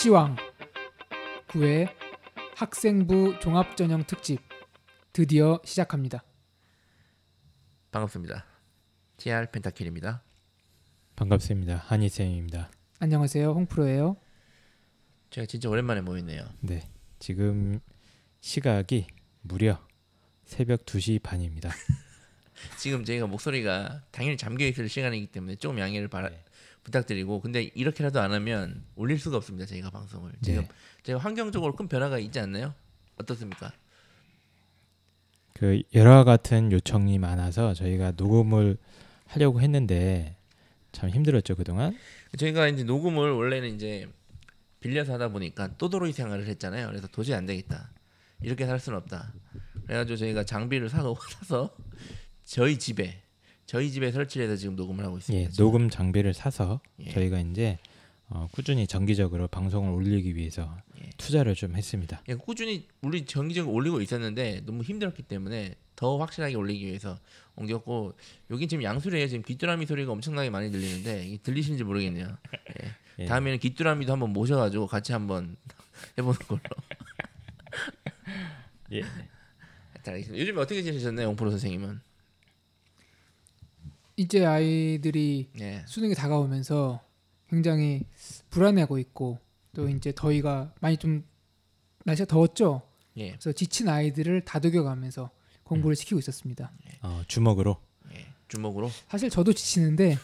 입시왕 9회 학생부 종합전형 특집 드디어 시작합니다. 반갑습니다. TR 펜타킬입니다. 반갑습니다. 한희쌤입니다. 안녕하세요. 홍프로예요. 제가 진짜 오랜만에 모였네요. 네, 지금 시각이 무려 새벽 2시 반입니다. 지금 저희가 목소리가 당연히 잠겨 있을 시간이기 때문에 조금 양해를 바라, 네. 부탁드리고 근데 이렇게라도 안 하면 올릴 수가 없습니다. 저희가 방송을 지금 네. 제가 환경적으로 큰 변화가 있지 않나요? 어떻습니까? 그 여러 같은 요청이 많아서 저희가 녹음을 하려고 했는데 참 힘들었죠 그동안. 저희가 이제 녹음을 원래는 이제 빌려서 하다 보니까 또도로이 생활을 했잖아요. 그래서 도저히 안 되겠다. 이렇게 살 수는 없다. 그래가지고 저희가 장비를 사서 사서 저희 집에 저희 집에 설치해서 지금 녹음을 하고 예, 있습니다. 지금. 녹음 장비를 사서 예. 저희가 이제 어, 꾸준히 정기적으로 방송을 올리기 위해서 예. 투자를 좀 했습니다. 예, 꾸준히 우리 정기적으로 올리고 있었는데 너무 힘들었기 때문에 더 확실하게 올리기 위해서 옮겼고 여긴 지금 양수래에 지금 귀뚜라미 소리가 엄청나게 많이 들리는데 들리시는지 모르겠네요. 예. 예. 다음에는 귀뚜라미도 한번 모셔가지고 같이 한번 해보는 걸로. 예. 요즘에 어떻게 지내셨나요, 용프로 선생님은? 이제 아이들이 예. 수능이 다가오면서 굉장히 불안해하고 있고 또 이제 더위가 많이 좀 날씨가 더웠죠. 예. 그래서 지친 아이들을 다독여가면서 공부를 시키고 있었습니다. 어, 주먹으로. 예. 주먹으로. 사실 저도 지치는데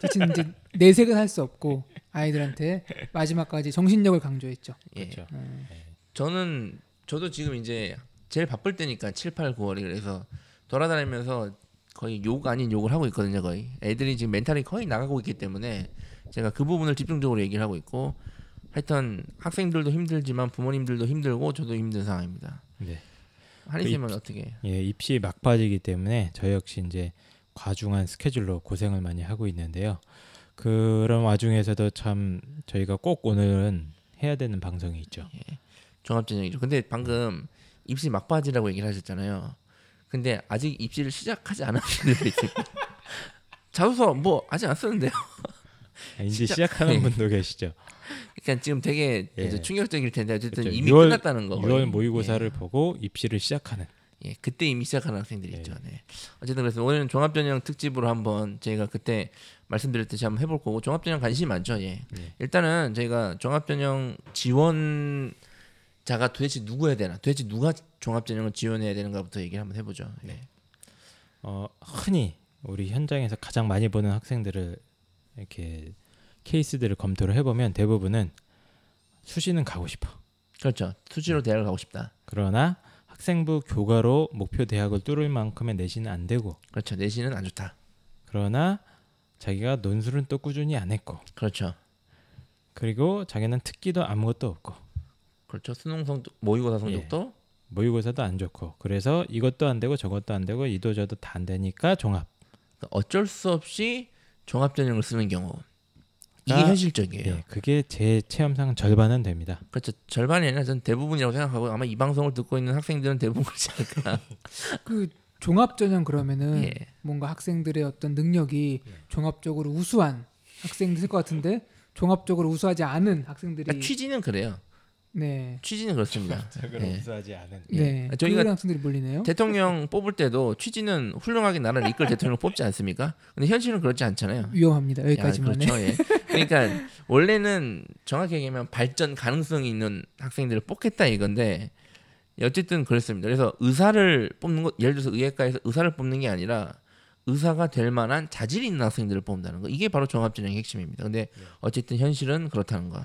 지치는 이제 내색은 할 수 없고 아이들한테 마지막까지 정신력을 강조했죠. 예. 그렇죠. 음, 저는 저도 지금 이제 제일 바쁠 때니까 7, 8, 9월이 그래서 돌아다니면서 거의 욕 아닌 욕을 하고 있거든요 거의 애들이 지금 멘탈이 거의 나가고 있기 때문에 제가 그 부분을 집중적으로 얘기를 하고 있고 하여튼 학생들도 힘들지만 부모님들도 힘들고 저도 힘든 상황입니다 네. 한희 쌤은 어떻게 예, 입시 막바지기 때문에 저 역시 이제 과중한 스케줄로 고생을 많이 하고 있는데요. 그런 와중에서도 참 저희가 꼭 오늘은 해야 되는 방송이 있죠. 종합전형이죠 근데 방금 입시 막바지라고 얘기를 하셨잖아요 근데 아직 입시를 시작하지 않았는 분들이 자소서 뭐 아직 안 썼는데요 아, 이제 진짜- 시작 하는 예. 분도 계시죠. 그러니까 지금 되게 예. 충격적일 텐데 어쨌든 그렇죠. 이미 6월 끝났다는 거. 6월 모의고사를 보고 입시를 시작하는. 예. 예, 그때 이미 시작하는 학생들이 예. 있죠. 네. 어쨌든 그래서 오늘은 종합전형 특집으로 한번 저희가 그때 말씀드렸듯이 한번 해볼 거고 종합전형 관심이 많죠. 예. 예. 일단은 저희가 종합전형 지원 자가 도대체 누구여야 되나? 도대체 누가 종합전형을 지원해야 되는가부터 얘기를 한번 해보죠. 네. 어, 흔히 우리 현장에서 가장 많이 보는 학생들을 이렇게 케이스들을 검토를 해보면 대부분은 수시는 가고 싶어. 그렇죠. 수시로 대학을 가고 싶다. 그러나 학생부 교과로 목표 대학을 뚫을 만큼의 내신은 안 되고 그렇죠. 내신은 안 좋다. 그러나 자기가 논술은 또 꾸준히 안 했고 그렇죠. 그리고 자기는 특기도 아무것도 없고 그렇죠. 수능 성적, 모의고사 성적도 모의고사도 안 좋고 그래서 이것도 안 되고 저것도 안 되고 이도 저도 다 안 되니까 종합 그러니까 어쩔 수 없이 종합 전형을 쓰는 경우 이게 아, 현실적이에요. 예, 그게 제 체험상 절반은 됩니다. 그렇죠. 절반이 아니라 전 대부분이라고 생각하고 아마 이 방송을 듣고 있는 학생들은 대부분 그렇지 않을까. 그 종합 전형 그러면은 예. 뭔가 학생들의 어떤 능력이 종합적으로 우수한 학생들 것 같은데 종합적으로 우수하지 않은 학생들이 그러니까 취지는 그래요. 네. 취지는 그렇습니다. 예. 우수하지 않은 예. 네. 저희가 그런 학생들이 몰리네요. 대통령 뽑을 때도 취지는 훌륭하게 나라를 이끌 대통령을 뽑지 않습니까? 근데 현실은 그렇지 않잖아요. 위험합니다. 여기까지만 해. 야, 그렇죠. 예. 그러니까 원래는 정확히 얘기하면 발전 가능성이 있는 학생들을 뽑겠다 이건데 어쨌든 그렇습니다. 그래서 의사를 뽑는 것 예를 들어서 의학과에서 의사를 뽑는 게 아니라 의사가 될 만한 자질이 있는 학생들을 뽑는다는 거 이게 바로 종합전형의 핵심입니다. 근데 어쨌든 현실은 그렇다는 거.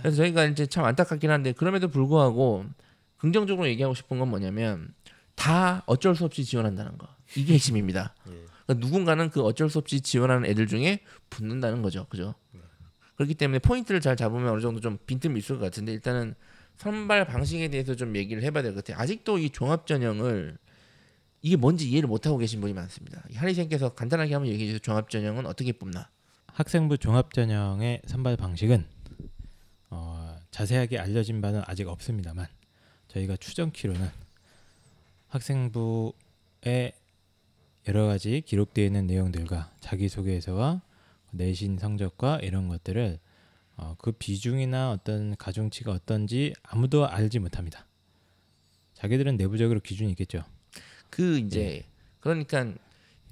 그래서 저희가 이제 참 안타깝긴 한데 그럼에도 불구하고 긍정적으로 얘기하고 싶은 건 뭐냐면 다 어쩔 수 없이 지원한다는 거 이게 핵심입니다. 그러니까 누군가는 그 어쩔 수 없이 지원하는 애들 중에 붙는다는 거죠, 그죠? 그렇기 때문에 포인트를 잘 잡으면 어느 정도 좀 빈틈이 있을 것 같은데 일단은 선발 방식에 대해서 좀 얘기를 해봐야 될 것 같아요. 아직도 이 종합 전형을 이게 뭔지 이해를 못 하고 계신 분이 많습니다. 하리 선생께서 간단하게 한번 얘기해 주세요. 종합 전형은 어떻게 뽑나? 학생부 종합 전형의 선발 방식은 어, 자세하게 알려진 바는 아직 없습니다만 저희가 추정키로는 학생부의 여러 가지 기록되어 있는 내용들과 자기소개서와 내신 성적과 이런 것들을 어, 그 비중이나 어떤 가중치가 어떤지 아무도 알지 못합니다. 자기들은 내부적으로 기준이 있겠죠. 그 이제 그러니까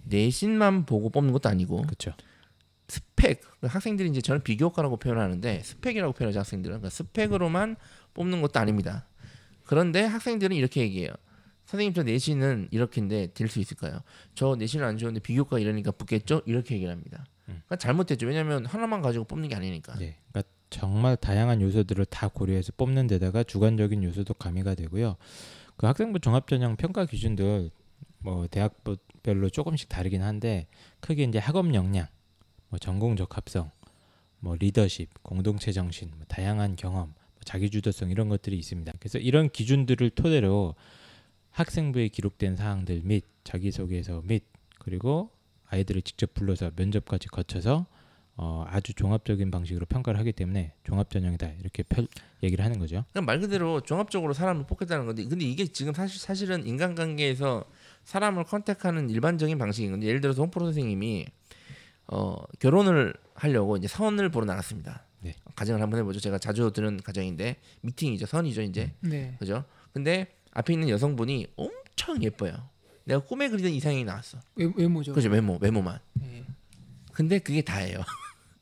내신만 보고 뽑는 것도 아니고 그렇죠. 스펙 그 학생들이 이제 저는 비교과라고 표현하는데 스펙이라고 표현하죠 학생들은 그러니까 스펙으로만 뽑는 것도 아닙니다. 그런데 학생들은 이렇게 얘기해요. 선생님 저 내신은 이렇게인데 될 수 있을까요? 저 내신은 안 좋은데 비교과 이러니까 붙겠죠? 이렇게 얘기를 합니다. 그러니까 잘못됐죠. 왜냐하면 하나만 가지고 뽑는 게 아니니까. 네, 그러니까 정말 다양한 요소들을 다 고려해서 뽑는 데다가 주관적인 요소도 가미가 되고요. 그 학생부 종합전형 평가 기준들 뭐 대학별로 조금씩 다르긴 한데 크게 이제 학업 역량, 뭐 전공 적 합성, 뭐 리더십, 공동체 정신, 뭐 다양한 경험, 뭐 자기 주도성 이런 것들이 있습니다. 그래서 이런 기준들을 토대로 학생부에 기록된 사항들 및 자기소개서 및 그리고 아이들을 직접 불러서 면접까지 거쳐서 어, 아주 종합적인 방식으로 평가를 하기 때문에 종합 전형이다 이렇게 펼, 얘기를 하는 거죠. 그냥 말 그대로 종합적으로 사람을 뽑겠다는 건데 근데 이게 지금 사실 사실은 인간관계에서 사람을 컨택하는 일반적인 방식인 건데 예를 들어서 홍프로 선생님이 어 결혼을 하려고 이제 선을 보러 나갔습니다. 네. 가정을 한번 해보죠. 제가 자주 들은 가정인데 미팅이죠, 선이죠, 이제 네. 그죠? 근데 앞에 있는 여성분이 엄청 예뻐요. 내가 꿈에 그리던 이상형이 나왔어. 외, 외모죠. 그죠, 외모, 외모만. 네. 근데 그게 다예요.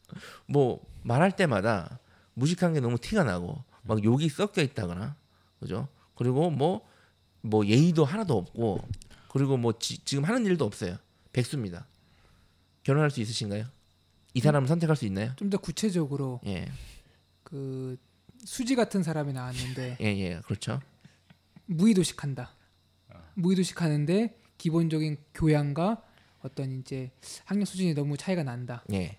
뭐 말할 때마다 무식한 게 너무 티가 나고 막 욕이 섞여 있다거나 그죠? 그리고 뭐뭐 예의도 하나도 없고 그리고 뭐 지, 금 하는 일도 없어요. 백수입니다. 결혼할 수 있으신가요? 이 사람을 선택할 수 있나요? 좀 더 구체적으로 예, 그 수지 같은 사람이 나왔는데 예, 예, 그렇죠. 무위도식한다. 무위도식하는데 기본적인 교양과 어떤 이제 학력 수준이 너무 차이가 난다. 예.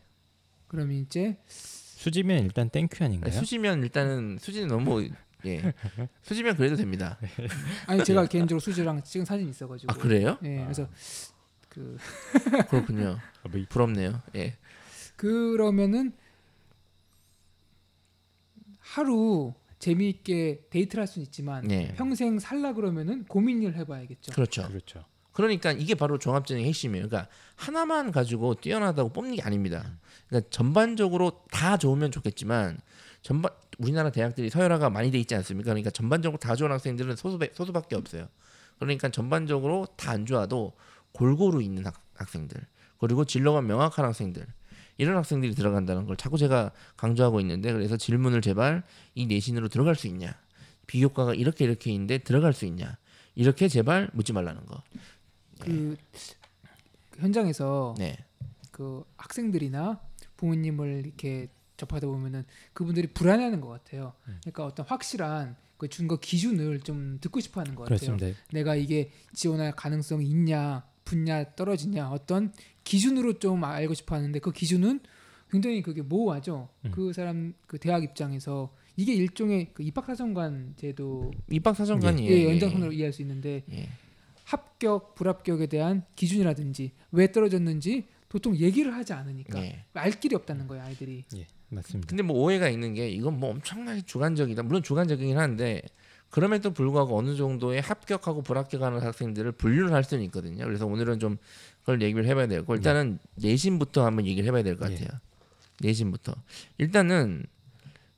그러면 이제 수지면 일단 thank you 아닌가요? 수지면 일단은 수지는 너무 예, 수지면 그래도 됩니다. 아니 제가 개인적으로 수지랑 찍은 사진이 있어가지고 아 그래요? 예, 그래서 그 그렇군요. 아, 뭐 이- 부럽네요. 예, 그러면은 하루 재미있게 데이트를 할 수는 있지만 예, 평생 살라 그러면은 고민을 해봐야겠죠. 그렇죠. 그렇죠. 그러니까 이게 바로 종합전형의 핵심이에요. 그러니까 하나만 가지고 뛰어나다고 뽑는 게 아닙니다. 그러니까 전반적으로 다 좋으면 좋겠지만 전반 우리나라 대학들이 서열화가 많이 돼 있지 않습니까? 그러니까 전반적으로 다 좋은 학생들은 소수 소수밖에 없어요. 그러니까 전반적으로 다 안 좋아도 골고루 있는 학, 학생들 그리고 진로가 명확한 학생들 이런 학생들이 들어간다는 걸 자꾸 제가 강조하고 있는데 그래서 질문을 제발 이 내신으로 들어갈 수 있냐 비교과가 이렇게 이렇게 있는데 들어갈 수 있냐 이렇게 제발 묻지 말라는 거. 그 현장에서 네. 그 학생들이나 부모님을 이렇게 접하다 보면은 그분들이 불안해하는 것 같아요. 음. 그러니까 어떤 확실한 그 준거 기준을 좀 듣고 싶어하는 것 같아요. 그렇습니다. 내가 이게 지원할 가능성이 있냐, 붙냐, 떨어지냐 어떤 기준으로 좀 알고 싶어 하는데 그 기준은 굉장히 그게 모호하죠. 음. 그 사람 그 대학 입장에서 이게 일종의 그 입학사정관 제도 입학 사정관이에요. 의 연장선으로 이해할 수 있는데 예. 합격, 불합격에 대한 기준이라든지 왜 떨어졌는지 보통 얘기를 하지 않으니까 예. 알 길이 없다는 거예요, 아이들이. 예, 맞습니다. 근데 뭐 오해가 있는 게 이건 뭐 엄청나게 주관적이다. 물론 주관적이긴 한데 그럼에도 불구하고 어느 정도의 합격하고 불합격하는 학생들을 분류를 할 수는 있거든요. 그래서 오늘은 좀 그걸 얘기를 해봐야 되고 일단은 내신부터 한번 얘기를 해봐야 될것 예. 같아요. 내신부터 일단은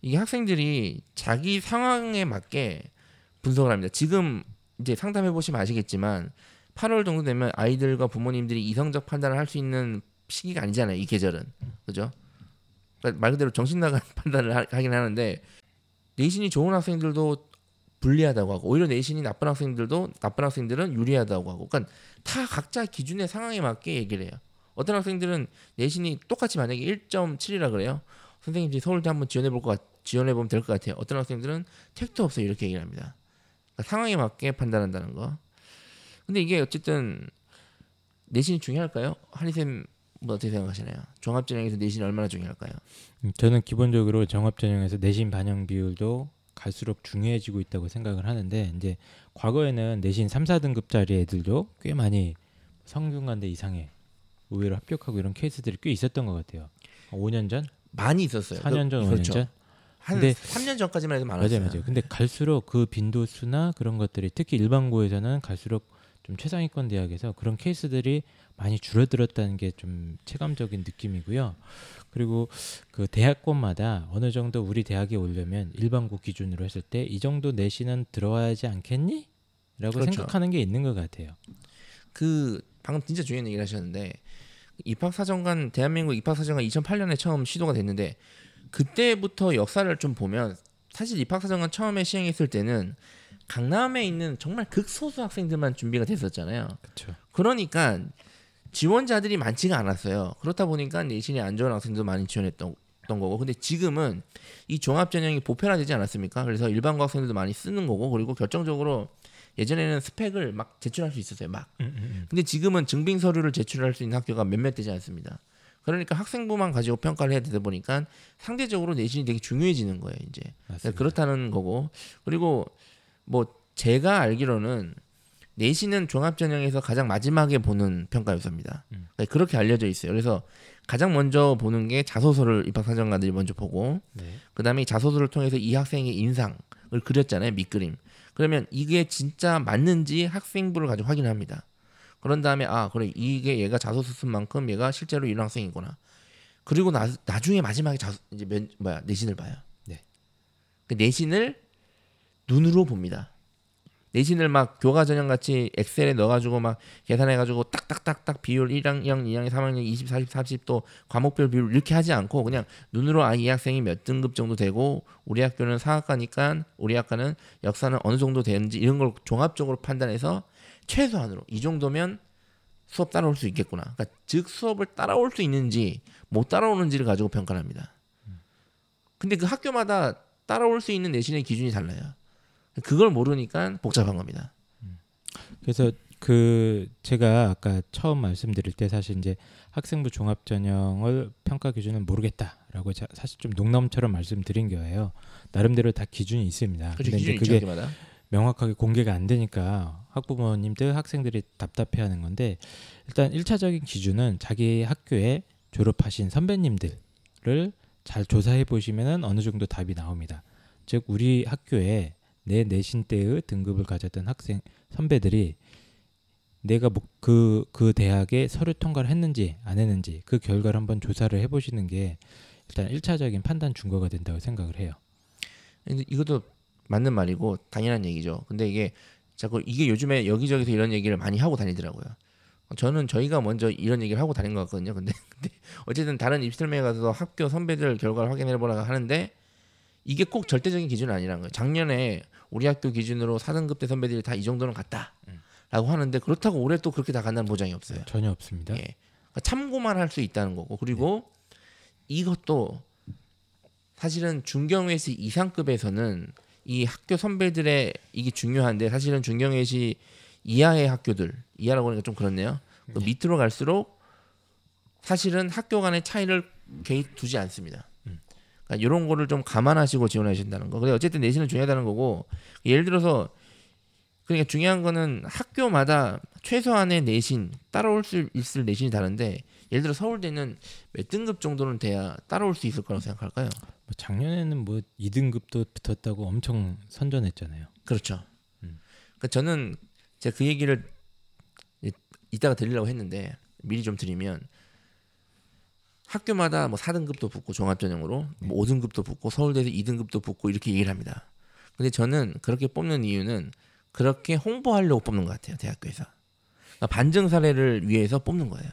이게 학생들이 자기 상황에 맞게 분석을 합니다. 지금 이제 상담해 보시면 아시겠지만 8월 정도 되면 아이들과 부모님들이 이성적 판단을 할 수 있는 시기가 아니잖아요. 이 계절은 그죠? 그러니까 말 그대로 정신 나간 판단을 하, 하긴 하는데 내신이 좋은 학생들도 불리하다고 하고 오히려 내신이 나쁜 학생들도 나쁜 학생들은 유리하다고 하고 그러니까 다 각자 기준의 상황에 맞게 얘기를 해요. 어떤 학생들은 내신이 똑같이 만약에 1.7이라 그래요. 선생님 이제 서울대 한번 지원해 볼 것 같, 지원해 보면 될 것 같아요. 어떤 학생들은 택도 없어 이렇게 얘기를 합니다. 그러니까 상황에 맞게 판단한다는 거. 근데 이게 어쨌든 내신이 중요할까요? 한희쌤 뭐 어떻게 생각하시나요? 종합전형에서 내신이 얼마나 중요할까요? 음, 저는 기본적으로 종합전형에서 내신 반영 비율도 갈수록 중요해지고 있다고 생각을 하는데 이제 과거에는 내신 3, 4등급짜리 애들도 꽤 많이 성균관대 이상의 의외로 합격하고 이런 케이스들이 꽤 있었던 것 같아요. 5년 전, 많이 있었어요. 4년 전, 5년 그렇죠. 전. 한 근데- 3년 전까지만 해도 많았어요. 맞아요, 맞아요. 근데 갈수록 그 빈도수나 그런 것들이 특히 일반고에서는 갈수록 좀 최상위권 대학에서 그런 케이스들이 많이 줄어들었다는 게 좀 체감적인 느낌이고요. 그리고 그 대학권마다 어느 정도 우리 대학에 오려면 일반고 기준으로 했을 때 이 정도 내신은 들어와야지 않겠니? 라고 그렇죠. 생각하는 게 있는 것 같아요. 그 방금 진짜 중요한 얘기를 하셨는데 입학사정관 대한민국 입학사정관 2008년에 처음 시도가 됐는데 그때부터 역사를 좀 보면 사실 입학사정관 처음에 시행했을 때는 강남에 있는 정말 극소수 학생들만 준비가 됐었잖아요. 그렇죠. 그러니까 지원자들이 많지가 않았어요. 그렇다 보니까 내신이 안 좋은 학생도 많이 지원했던 던 거고 근데 지금은 이 종합 전형이 보편화되지 않았습니까? 그래서 일반고 학생들도 많이 쓰는 거고 그리고 결정적으로 예전에는 스펙을 막 제출할 수 있었어요. 막 근데 지금은 증빙 서류를 제출할 수 있는 학교가 몇몇 되지 않습니다. 그러니까 학생부만 가지고 평가를 해야 되다 보니까 상대적으로 내신이 되게 중요해지는 거예요, 이제. 그렇다는 거고. 그리고 뭐 제가 알기로는 내신은 종합 전형에서 가장 마지막에 보는 평가 요소입니다. 음. 그러니까 그렇게 알려져 있어요. 그래서 가장 먼저 보는 게 자소서를 입학 사정관들이 먼저 보고 네. 그다음에 이 자소서를 통해서 이 학생의 인상을 그렸잖아요 밑그림 그러면 이게 진짜 맞는지 학생부를 가지고 확인합니다 그런 다음에 아 그래 이게 얘가 자소서 쓴 만큼 얘가 실제로 이런 학생이구나 그리고 나, 나중에 마지막에 자소, 이제 면, 뭐야 내신을 봐요 네. 그 내신을 눈으로 봅니다 내신을 막 교과 전형 같이 엑셀에 넣어가지고 막 계산해가지고 딱딱딱딱 비율 1학년, 2학년, 3학년 20, 40, 40또 과목별 비율 이렇게 하지 않고 그냥 눈으로 아 이 학생이 몇 등급 정도 되고 우리 학교는 사학과니까 우리 학과는 역사는 어느 정도 되는지 이런 걸 종합적으로 판단해서 최소한으로 이 정도면 수업 따라올 수 있겠구나. 그러니까 즉 수업을 따라올 수 있는지 못 따라오는지를 가지고 평가를 합니다. 근데 그 학교마다 따라올 수 있는 내신의 기준이 달라요. 그걸 모르니까 복잡한 겁니다. 그래서 그 제가 아까 처음 말씀드릴 때 사실 이제 학생부 종합 전형을 평가 기준을 모르겠다라고 자- 사실 좀 농담처럼 말씀드린 거예요. 나름대로 다 기준이 있습니다. 그렇죠. 근데 기준이 이제 있죠 그게 학교마다. 명확하게 공개가 안 되니까 학부모님들 학생들이 답답해하는 건데 일단 1차적인 기준은 자기 학교에 졸업하신 선배님들을 잘 조사해 보시면은 어느 정도 답이 나옵니다. 즉 우리 학교에 내 내신 때의 등급을 가졌던 학생 선배들이 내가 그그 그 대학에 서류 통과를 했는지 안 했는지 그 결과를 한번 조사를 해 보시는 게 일단 1차적인 판단 준거가 된다고 생각을 해요. 근데 이것도 맞는 말이고 당연한 얘기죠. 근데 이게 자꾸 이게 요즘에 여기저기서 이런 얘기를 많이 하고 다니더라고요. 저는 저희가 먼저 이런 얘기를 하고 다닌 것 같거든요. 근데, 근데 어쨌든 다른 입시설명에 가서 학교 선배들 결과를 확인해 보라고 하는데 이게 꼭 절대적인 기준은 아니라는 거예요. 작년에 우리 학교 기준으로 4등급 대 선배들이 다 이 정도는 갔다라고 하는데 그렇다고 올해 또 그렇게 다 간다는 보장이 없어요. 전혀 없습니다. 예. 그러니까 참고만 할 수 있다는 거고 그리고 이것도 사실은 중경외시 이상급에서는 이 학교 선배들의 이게 중요한데 사실은 중경외시 이하의 학교들 이하라고 하니까 좀 그렇네요. 그 밑으로 갈수록 사실은 학교 간의 차이를 개입 두지 않습니다. 그러니까 이런 거를 좀 감안하시고 지원하신다는 거. 근데 어쨌든 내신은 중요하다는 거고 예를 들어서 그러니까 중요한 거는 학교마다 최소한의 내신 따라올 수 있을 내신이 다른데 예를 들어 서울대는 몇 등급 정도는 돼야 따라올 수 있을 거라고 생각할까요? 뭐 작년에는 뭐 2등급도 붙었다고 엄청 선전했잖아요. 그렇죠. 음. 그러니까 저는 제가 그 얘기를 이- 이따가 드리려고 했는데 미리 좀 드리면 학교마다 뭐 4등급도 붙고 종합전형으로 뭐 5등급도 붙고 서울대에서 2등급도 붙고 이렇게 얘기를 합니다. 근데 저는 그렇게 뽑는 이유는 그렇게 홍보하려고 뽑는 것 같아요 대학교에서 그러니까 반증 사례를 위해서 뽑는 거예요.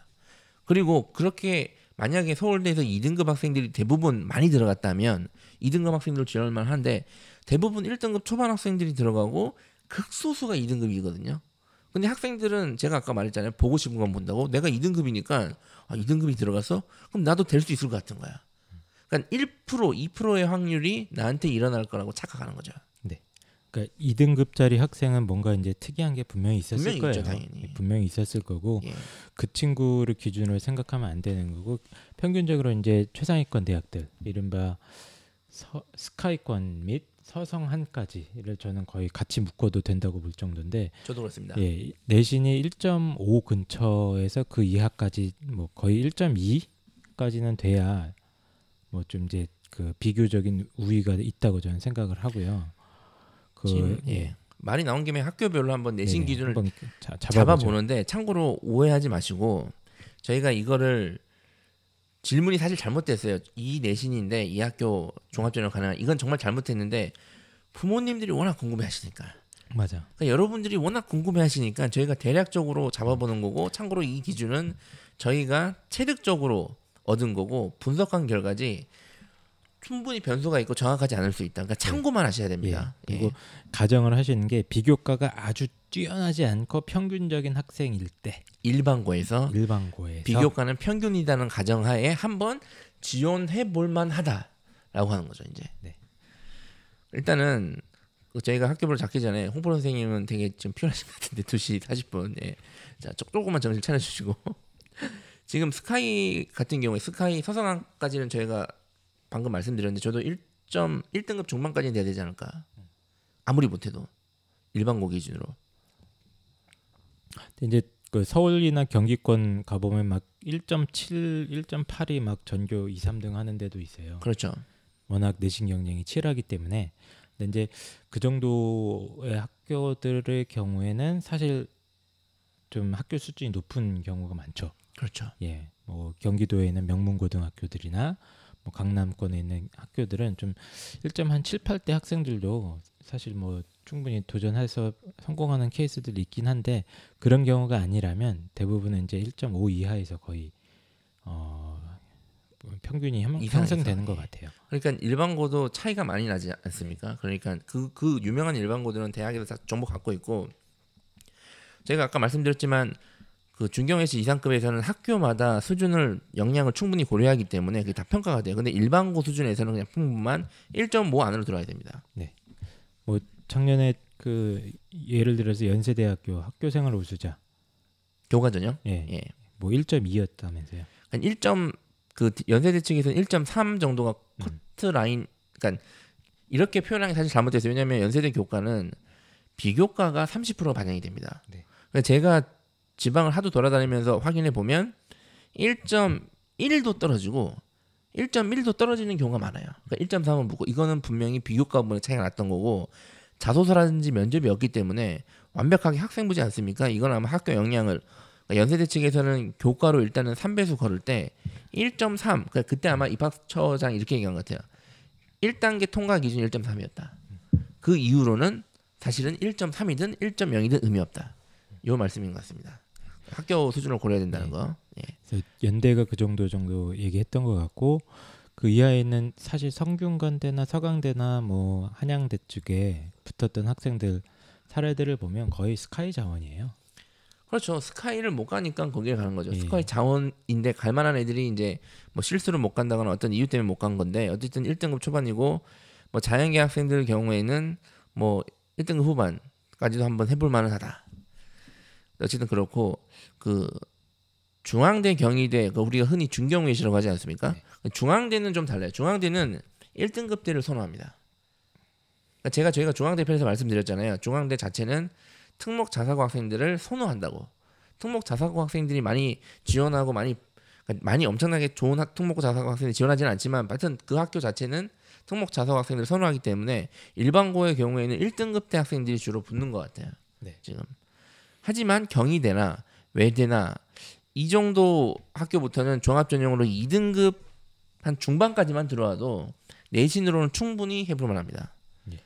그리고 그렇게 만약에 서울대에서 2등급 학생들이 대부분 많이 들어갔다면 2등급 학생들 지원할 만한데 대부분 1등급 초반 학생들이 들어가고 극소수가 2등급이거든요. 근데 학생들은 제가 아까 말했잖아요. 보고 싶은 건 본다고. 내가 2등급이니까 아, 2등급이 들어갔어? 그럼 나도 될 수 있을 것 같은 거야. 그러니까 1% 2%의 확률이 나한테 일어날 거라고 착각하는 거죠. 그러니까 2등급짜리 학생은 뭔가 이제 특이한 게 분명히 있었을 분명히 거예요. 있죠, 당연히. 분명히 있었을 거고 예. 그 친구를 기준으로 생각하면 안 되는 거고 평균적으로 이제 최상위권 대학들 이른바 서, 스카이권 및 서성 한까지를 저는 거의 같이 묶어도 된다고 볼 정도인데 저도 그렇습니다. 예, 내신이 1.5 근처에서 그 이하까지 뭐 거의 1.2까지는 돼야 뭐 좀 이제 그 비교적인 우위가 있다고 저는 생각을 하고요. 그 예. 예. 말이 나온 김에 학교별로 한번 내신 네네, 기준을 한번 자, 잡아보죠. 잡아보는데 참고로 오해하지 마시고 저희가 이거를 질문이 사실 잘못됐어요. 이 내신인데 이 학교 종합전형 가능한 이건 정말 잘못했는데 부모님들이 워낙 궁금해하시니까 맞아. 그러니까 여러분들이 워낙 궁금해하시니까 저희가 대략적으로 잡아보는 거고 참고로 이 기준은 저희가 체득적으로 얻은 거고 분석한 결과지 충분히 변수가 있고 정확하지 않을 수 있다. 그러니까 참고만 하셔야 됩니다. 예. 예. 그리고 가정을 하시는 게 비교과가 아주 뛰어나지 않고 평균적인 학생일 때 일반고에서 일반고에서 비교과는 평균이라는 가정하에 한번 지원해 볼 만하다라고 하는 거죠 이제. 네. 일단은 그 저희가 학교별로 잡기 전에 홍보 선생님은 되게 좀 피곤하신 것 같은데 2시 40분. 예. 자, 조- 조금만 정신 차려 주시고. 지금 스카이 같은 경우에 스카이 서성학까지는 저희가 방금 말씀드렸는데 저도 1.1등급 중반까지는 돼야 되지 않을까? 아무리 못해도 일반고 기준으로. 근데 이제 그 서울이나 경기권 가보면 막 1.7, 1.8이 막 전교 2, 3등 하는 데도 있어요. 그렇죠. 워낙 내신 경쟁이 치열하기 때문에 근데 이제 그 정도의 학교들의 경우에는 사실 좀 학교 수준이 높은 경우가 많죠. 그렇죠. 예, 뭐 경기도에 있는 명문 고등학교들이나 뭐 강남권에 있는 학교들은 좀 1.7, 8대 학생들도 사실 뭐 충분히 도전해서 성공하는 케이스들이 있긴 한데 그런 경우가 아니라면 대부분은 이제 1.5 이하에서 거의 어 평균이 형- 형성되는 것 예. 같아요. 그러니까 일반고도 차이가 많이 나지 않습니까? 그러니까 그, 그 유명한 일반고들은 대학에서 다 정보 갖고 있고 제가 아까 말씀드렸지만 그 중경외시 이상급에서는 학교마다 수준을 역량을 충분히 고려하기 때문에 그게 다 평가가 돼요. 근데 일반고 수준에서는 그냥 평균만 1.5 안으로 들어야 됩니다. 작년에 그 예를 들어서 연세대학교 학교생활 우수자 교과 전형. 예, 예. 뭐 1.2였다면서요. 한 1점 그 연세대 측에서는 1.3 정도가 음. 커트 라인 그러니까 이렇게 표현하기 사실 잘못됐어요. 왜냐하면 연세대 교과는 비교과가 30% 반영이 됩니다. 네. 그러니까 제가 지방을 하도 돌아다니면서 확인해 보면 1.1도 떨어지고 1.1도 떨어지는 경우가 많아요. 그러니까 1.3은 묻고 이거는 분명히 비교과보다 차이가 났던 거고 자소서라든지 면접이 없기 때문에 완벽하게 학생부지 않습니까? 이건 아마 학교 역량을 그러니까 연세대 측에서는 교과로 일단은 3배수 걸을 때 1.3 그러니까 그때 아마 입학처장 이렇게 얘기한 것 같아요. 1단계 통과 기준 1.3이었다. 그 이후로는 사실은 1.3이든 1.0이든 의미 없다. 요 말씀인 것 같습니다. 학교 수준을 고려해야 된다는 거. 예. 연대가 그 정도 정도 얘기했던 것 같고 그 이하에 있는 사실 성균관대나 서강대나 뭐 한양대 쪽에 붙었던 학생들 사례들을 보면 거의 스카이 자원이에요. 그렇죠. 스카이를 못 가니까 거기에 가는 거죠. 예. 스카이 자원인데 갈 만한 애들이 이제 뭐 실수로 못 간다거나 어떤 이유 때문에 못 간 건데 어쨌든 1등급 초반이고 뭐 자연계 학생들 경우에는 뭐 1등급 후반까지도 한번 해볼 만은 하다. 어쨌든 그렇고 그 중앙대 경희대 그 우리가 흔히 중경외시라고 하지 않습니까? 중앙대는 좀 달라요. 중앙대는 1등급대를 선호합니다. 그러니까 제가 저희가 중앙대 편에서 말씀드렸잖아요. 중앙대 자체는 특목 자사고 학생들을 선호한다고. 특목 자사고 학생들이 많이 지원하고 많이 그러니까 많이 엄청나게 좋은 학, 특목 자사고 학생들이 지원하지는 않지만 하여튼 그 학교 자체는 특목 자사고 학생들을 선호하기 때문에 일반고의 경우에는 1등급 대 학생들이 주로 붙는 것 같아요. 네. 지금. 하지만 경희대나 외대나 이 정도 학교부터는 종합전형으로 2등급 한 중반까지만 들어와도 내신으로는 충분히 해볼 만합니다. 예.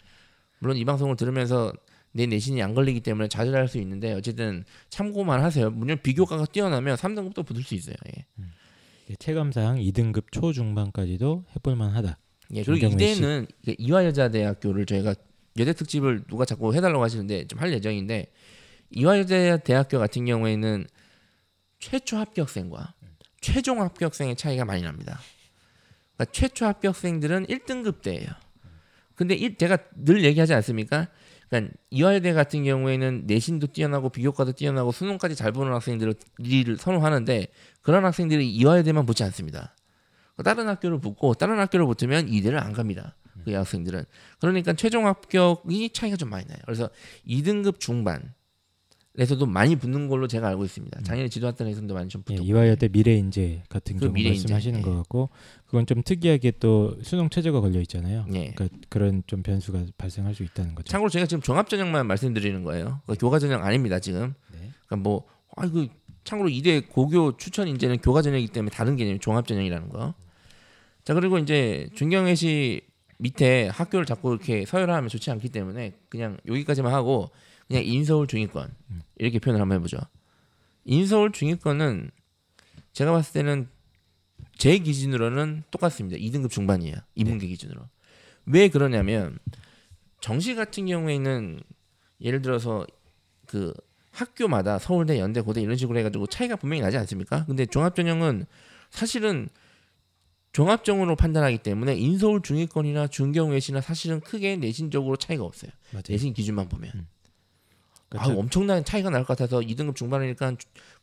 물론 이 방송을 들으면서 내 내신이 안 걸리기 때문에 좌절할 수 있는데 어쨌든 참고만 하세요. 물론 비교과가 뛰어나면 3등급도 붙을 수 있어요. 예. 예, 체감상 2등급 초중반까지도 해볼 만하다. 예, 그리고 이대는 이화여자대학교를 저희가 여대 특집을 누가 자꾸 해달라고 하시는데 좀 할 예정인데 이화여자대학교 같은 경우에는 최초 합격생과 최종 합격생의 차이가 많이 납니다. 그러니까 최초 합격생들은 1등급 대예요. 근데 일, 제가 늘 얘기하지 않습니까? 그러니까 이화여대 같은 경우에는 내신도 뛰어나고 비교과도 뛰어나고 수능까지 잘 보는 학생들을 선호하는데 그런 학생들이 이화여대만 붙지 않습니다. 다른 학교를 붙고 다른 학교를 붙으면 이대를 안 갑니다. 그 학생들은 그러니까 최종 합격이 차이가 좀 많이 나요. 그래서 2등급 중반 에서도 많이 붙는 걸로 제가 알고 있습니다. 작년에 지도학단에서도 많이 좀 예, 붙었고. 이화여대 미래 인재 같은 그 경우 말씀하시는 예. 것 같고 그건 좀 특이하게 또 수능 최저가 걸려 있잖아요. 예. 그러니까 그런 좀 변수가 발생할 수 있다는 거죠. 참고로 제가 지금 종합 전형만 말씀드리는 거예요. 그러니까 교과 전형 아닙니다 지금. 네. 그러니까 뭐 아이고 참고로 이대 고교 추천 인재는 교과 전형이기 때문에 다른 개념이 종합 전형이라는 거. 자 그리고 이제 중경외시 밑에 학교를 자꾸 이렇게 서열화하면 좋지 않기 때문에 그냥 여기까지만 하고 그냥 인서울 중위권 이렇게 표현을 한번 해보죠. 인서울 중위권은 제가 봤을 때는 제 기준으로는 똑같습니다. 2등급 중반이에요. 인문계 기준으로. 왜 그러냐면 정시 같은 경우에는 예를 들어서 그 학교마다 서울대, 연대, 고대 이런 식으로 해가지고 차이가 분명히 나지 않습니까? 근데 종합전형은 사실은 종합적으로 판단하기 때문에 인서울 중위권이나 중경외시나 사실은 크게 내신적으로 차이가 없어요. 맞아요. 내신 기준만 보면. 아, 그러니까 엄청난 차이가 날 것 같아서 2등급 중반이니까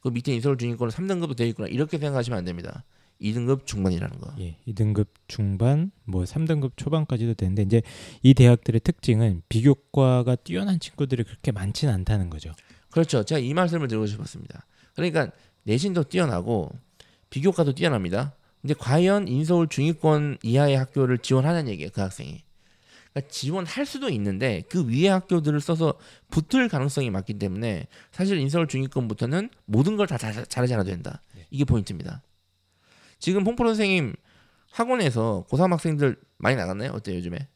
그 밑에 인서울 중위권은 3등급도 되어 있구나 이렇게 생각하시면 안 됩니다. 2등급 중반이라는 거. 예, 2등급 중반, 뭐 3등급 초반까지도 되는데 이제 이 대학들의 특징은 비교과가 뛰어난 친구들이 그렇게 많지는 않다는 거죠. 그렇죠. 제가 이 말씀을 드리고 싶었습니다. 그러니까 내신도 뛰어나고 비교과도 뛰어납니다. 근데 과연 인서울 중위권 이하의 학교를 지원하는 얘기예요. 그 학생이. 그러니까 지원할 수도 있는데 그 위의 학교들을 써서 붙을 가능성이 많기 때문에 사실 인서울 중위권부터는 모든 걸 다 잘하지 않아도 된다. 이게 포인트입니다. 지금 홍프로 선생님 학원에서 고3 학생들 많이 나갔나요? 어때요 요즘에?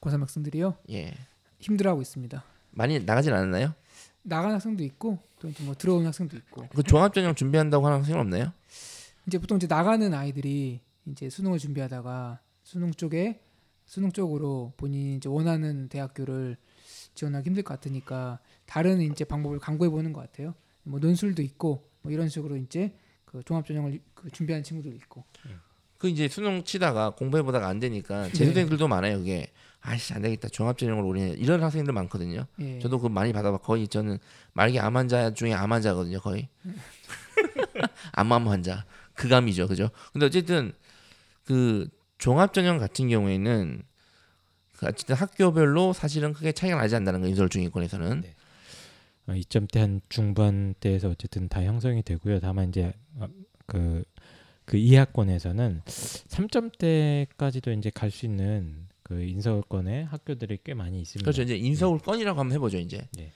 고3 학생들이요 예. 힘들어하고 있습니다. 많이 나가진 않았나요? 나간 학생도 있고 또 이제 뭐 들어온 학생도 있고 그 종합전형 준비한다고 하는 학생은 없나요? 이제 보통 이제 나가는 아이들이 이제 수능을 준비하다가 수능 쪽에 수능 쪽으로 본인이 이제 원하는 대학교를 지원하기 힘들 것 같으니까 다른 이제 방법을 강구해 보는 것 같아요. 뭐 논술도 있고 뭐 이런 식으로 이제 그 종합 전형을 그 준비하는 친구들도 있고 그 이제 수능 치다가 공부해 보다가 안 되니까 재수생들도 많아요. 그게 아씨 안 되겠다 종합 전형으로 우리는 이런 학생들 많거든요. 예. 저도 그 많이 받아봐 거의 저는 말기 암 환자 중에 암 환자거든요 거의 암암 환자 그감이죠 그죠. 근데 어쨌든 그 종합전형 같은 경우에는 그 어쨌든 학교별로 사실은 크게 차이가 나지 않는다는 거 인서울 중위권에서는 네. 어, 2점대 한 중반 대에서 어쨌든 다 형성이 되고요. 다만 이제 어, 그, 그 이하권에서는 3점대까지도 이제 갈 수 있는 그 인서울권의 학교들이 꽤 많이 있습니다. 그렇죠. 이제 인서울 건이라고 한번 해보죠. 이제 네.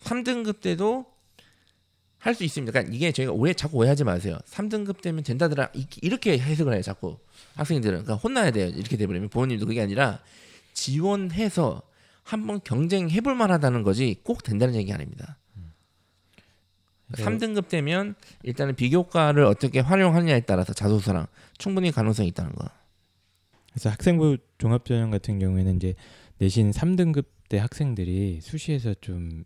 3등급 때도 할 수 있습니다. 그러니까 이게 저희가 오해 자꾸 오해하지 마세요. 3등급 되면 된다더라 이- 이렇게 해석을 해요. 자꾸 학생들은 그러니까 혼나야 돼요. 이렇게 돼버리면 부모님도 그게 아니라 지원해서 한번 경쟁해볼 만하다는 거지 꼭 된다는 얘기 아닙니다. 그래서 3등급 되면 일단은 비교과를 어떻게 활용하느냐에 따라서 자소서랑 충분히 가능성이 있다는 거. 그래서 학생부 종합전형 같은 경우에는 이제 내신 3등급 대 학생들이 수시에서 좀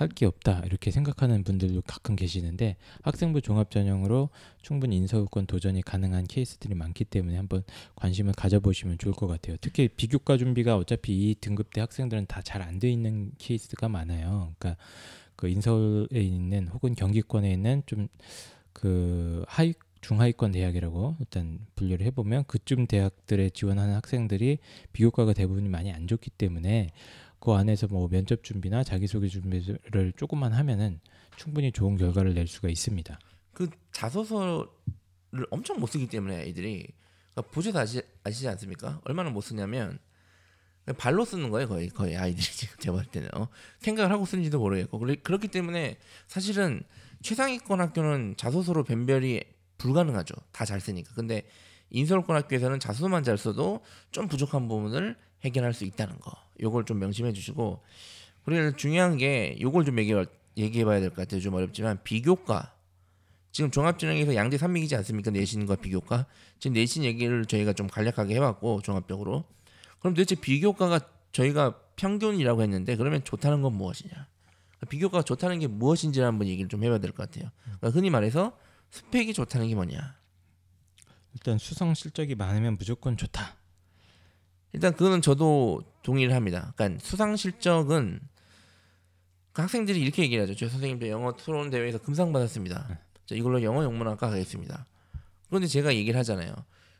할 게 없다 이렇게 생각하는 분들도 가끔 계시는데 학생부 종합 전형으로 충분히 인서울권 도전이 가능한 케이스들이 많기 때문에 한번 관심을 가져보시면 좋을 것 같아요. 특히 비교과 준비가 어차피 이 등급대 학생들은 다 잘 안 돼 있는 케이스가 많아요. 그러니까 그 인서울에 있는 혹은 경기권에 있는 좀 그 하위 중하위권 대학이라고 일단 분류를 해보면 그쯤 대학들에 지원하는 학생들이 비교과가 대부분이 많이 안 좋기 때문에 그 안에서 뭐 면접 준비나 자기소개 준비를 조금만 하면은 충분히 좋은 결과를 낼 수가 있습니다. 그 자소서를 엄청 못 쓰기 때문에 애들이 그러니까 보셔서 아시, 아시지 않습니까? 얼마나 못 쓰냐면 발로 쓰는 거예요 거의 거의 아이들이 지금 제가 볼 때는 어? 생각을 하고 쓰는지도 모르겠고 그렇기 때문에 사실은 최상위권 학교는 자소서로 변별이 불가능하죠 다 잘 쓰니까 근데 인서울권 학교에서는 자소서만 잘 써도 좀 부족한 부분을 해결할 수 있다는 거 요걸 좀 명심해 주시고 그리고 중요한 게 요걸 좀 얘기해, 얘기해 봐야 될 것 같아요 좀 어렵지만 비교과 지금 종합전형에서 양대 산맥이지 않습니까? 내신과 비교과. 지금 내신 얘기를 저희가 좀 간략하게 해봤고 종합적으로. 그럼 도대체 비교과가 저희가 평균이라고 했는데 그러면 좋다는 건 무엇이냐? 비교과가 좋다는 게 무엇인지 한번 얘기를 좀 해봐야 될 것 같아요. 그러니까 흔히 말해서 스펙이 좋다는 게 뭐냐? 일단 수성 실적이 많으면 무조건 좋다. 일단 그거는 저도 동의를 합니다. 그러니까 수상 실적은 그 학생들이 이렇게 얘기를 하죠. 저 선생님도 영어 토론 대회에서 금상 받았습니다. 자, 이걸로 영어 영문학과 가겠습니다. 그런데 제가 얘기를 하잖아요.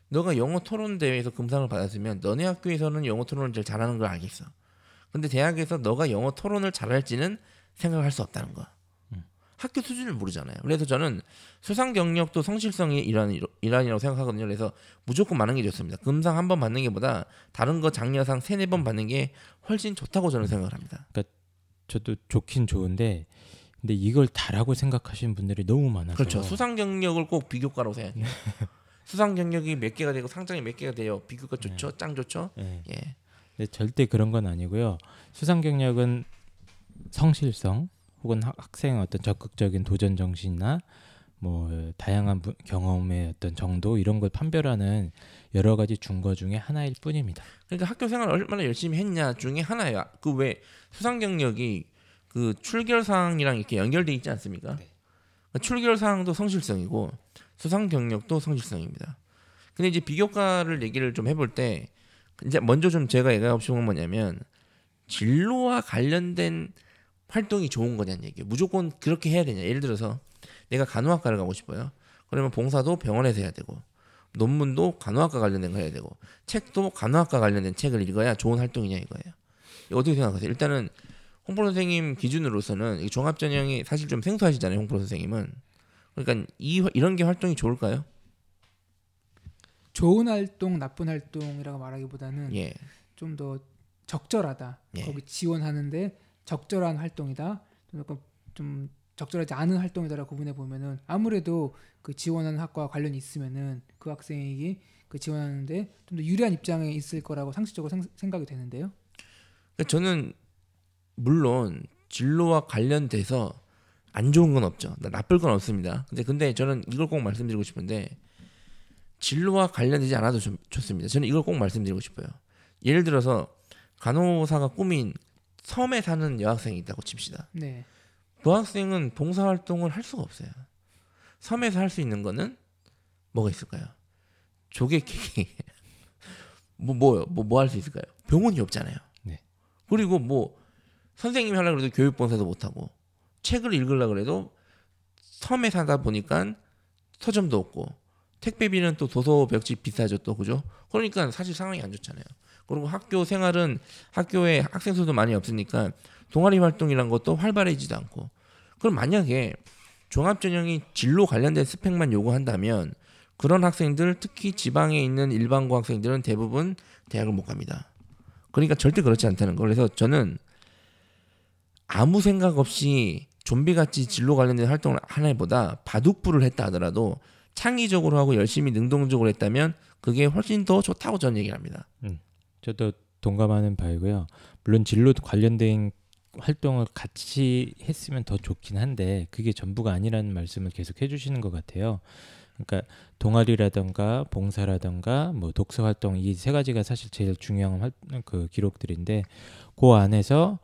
너가 영어 토론 대회에서 금상을 받았으면 너네 학교에서는 영어 토론을 제일 잘하는 걸 알겠어. 근데 대학에서 너가 영어 토론을 잘할지는 생각을 할수 없다는 거. 음. 학교 수준을 모르잖아요. 그래서 저는 수상 경력도 성실성의 일환 일환이라고 생각하거든요. 그래서 무조건 많은 게 좋습니다. 금상 한 번 받는 게보다 다른 거 장려상 세네 번 받는 게 훨씬 좋다고 저는 생각을 합니다. 저도 좋긴 좋은데 근데 이걸 다라고 생각하시는 분들이 너무 많아서 그렇죠. 수상 경력을 꼭 비교과라고 생각해요. 수상 경력이 몇 개가 되고 상장이 몇 개가 돼요. 비교과 좋죠. 짱 좋죠. 예. 예. 근데 절대 그런 건 아니고요. 수상 경력은 성실성 혹은 학- 학생의 어떤 적극적인 도전 정신이나 뭐 다양한 부- 경험의 어떤 정도 이런 걸 판별하는 여러 가지 준거 중에 하나일 뿐입니다. 그러니까 학교 생활 얼마나 열심히 했냐 중에 하나예요. 그왜 수상 경력이 그 출결 사항이랑 이렇게 연결돼 있지 않습니까? 네. 그러니까 출결 사항도 성실성이고 수상 경력도 성실성입니다. 근데 이제 비교과를 얘기를 좀 해볼 때 이제 먼저 좀 제가 얘기하고 싶은 건 뭐냐면 진로와 관련된 활동이 좋은 거냐는 얘기예요. 무조건 그렇게 해야 되냐. 예를 들어서 내가 간호학과를 가고 싶어요. 그러면 봉사도 병원에서 해야 되고 논문도 간호학과 관련된 거 해야 되고 책도 간호학과 관련된 책을 읽어야 좋은 활동이냐 이거예요. 이거 어떻게 생각하세요? 일단은 홍보 선생님 기준으로서는 이 종합 전형이 사실 좀 생소하시잖아요. 홍보 선생님은 그러니까 이 이런 게 활동이 좋을까요? 좋은 활동, 나쁜 활동이라고 말하기보다는 예, 좀더 적절하다. 예. 거기 지원하는데 적절한 활동이다. 좀 약간 좀 적절하지 않은 활동이다라고 구분해 보면은 아무래도 그 지원하는 학과와 관련이 있으면은 그 학생에게 그 지원하는데 좀 더 유리한 입장에 있을 거라고 상식적으로 생, 생각이 되는데요. 그러니까 저는 물론 진로와 관련돼서 안 좋은 건 없죠. 나- 나쁠 건 없습니다. 근데 근데 저는 이걸 꼭 말씀드리고 싶은데 진로와 관련되지 않아도 좀 좋습니다. 저는 이걸 꼭 말씀드리고 싶어요. 예를 들어서 간호사가 꾸민 섬에 사는 여학생이 있다고 칩시다. 네. 그 학생은 봉사 활동을 할 수가 없어요. 섬에서 할 수 있는 거는 뭐가 있을까요? 조개 캐기. 뭐 뭐요? 뭐뭐 할 수 있을까요? 병원이 없잖아요. 네. 그리고 뭐 선생님이 하려고 그래도 교육 봉사도 못 하고 책을 읽으려고 그래도 섬에 사다 보니까 서점도 없고 택배비는 또 도서 벽지 비싸죠 또 그죠? 그러니까 사실 상황이 안 좋잖아요. 그리고 학교 생활은 학교에 학생 수도 많이 없으니까 동아리 활동이란 것도 활발해지도 않고 그럼 만약에 종합 전형이 진로 관련된 스펙만 요구한다면 그런 학생들 특히 지방에 있는 일반고 학생들은 대부분 대학을 못 갑니다. 그러니까 절대 그렇지 않다는 거. 그래서 저는 아무 생각 없이 좀비같이 진로 관련된 활동을 하나보다 바둑부를 했다 하더라도 창의적으로 하고 열심히 능동적으로 했다면 그게 훨씬 더 좋다고 저는 얘기를 합니다. 저도 동감하는 바이고요. 물론 진로 관련된 활동을 같이 했으면 더 좋긴 한데 그게 전부가 아니라는 말씀을 계속 해주시는 것 같아요. 그러니까 동아리라던가 봉사라던가 뭐 독서 활동 이 세 가지가 사실 제일 중요한 활, 그 기록들인데 그 안에서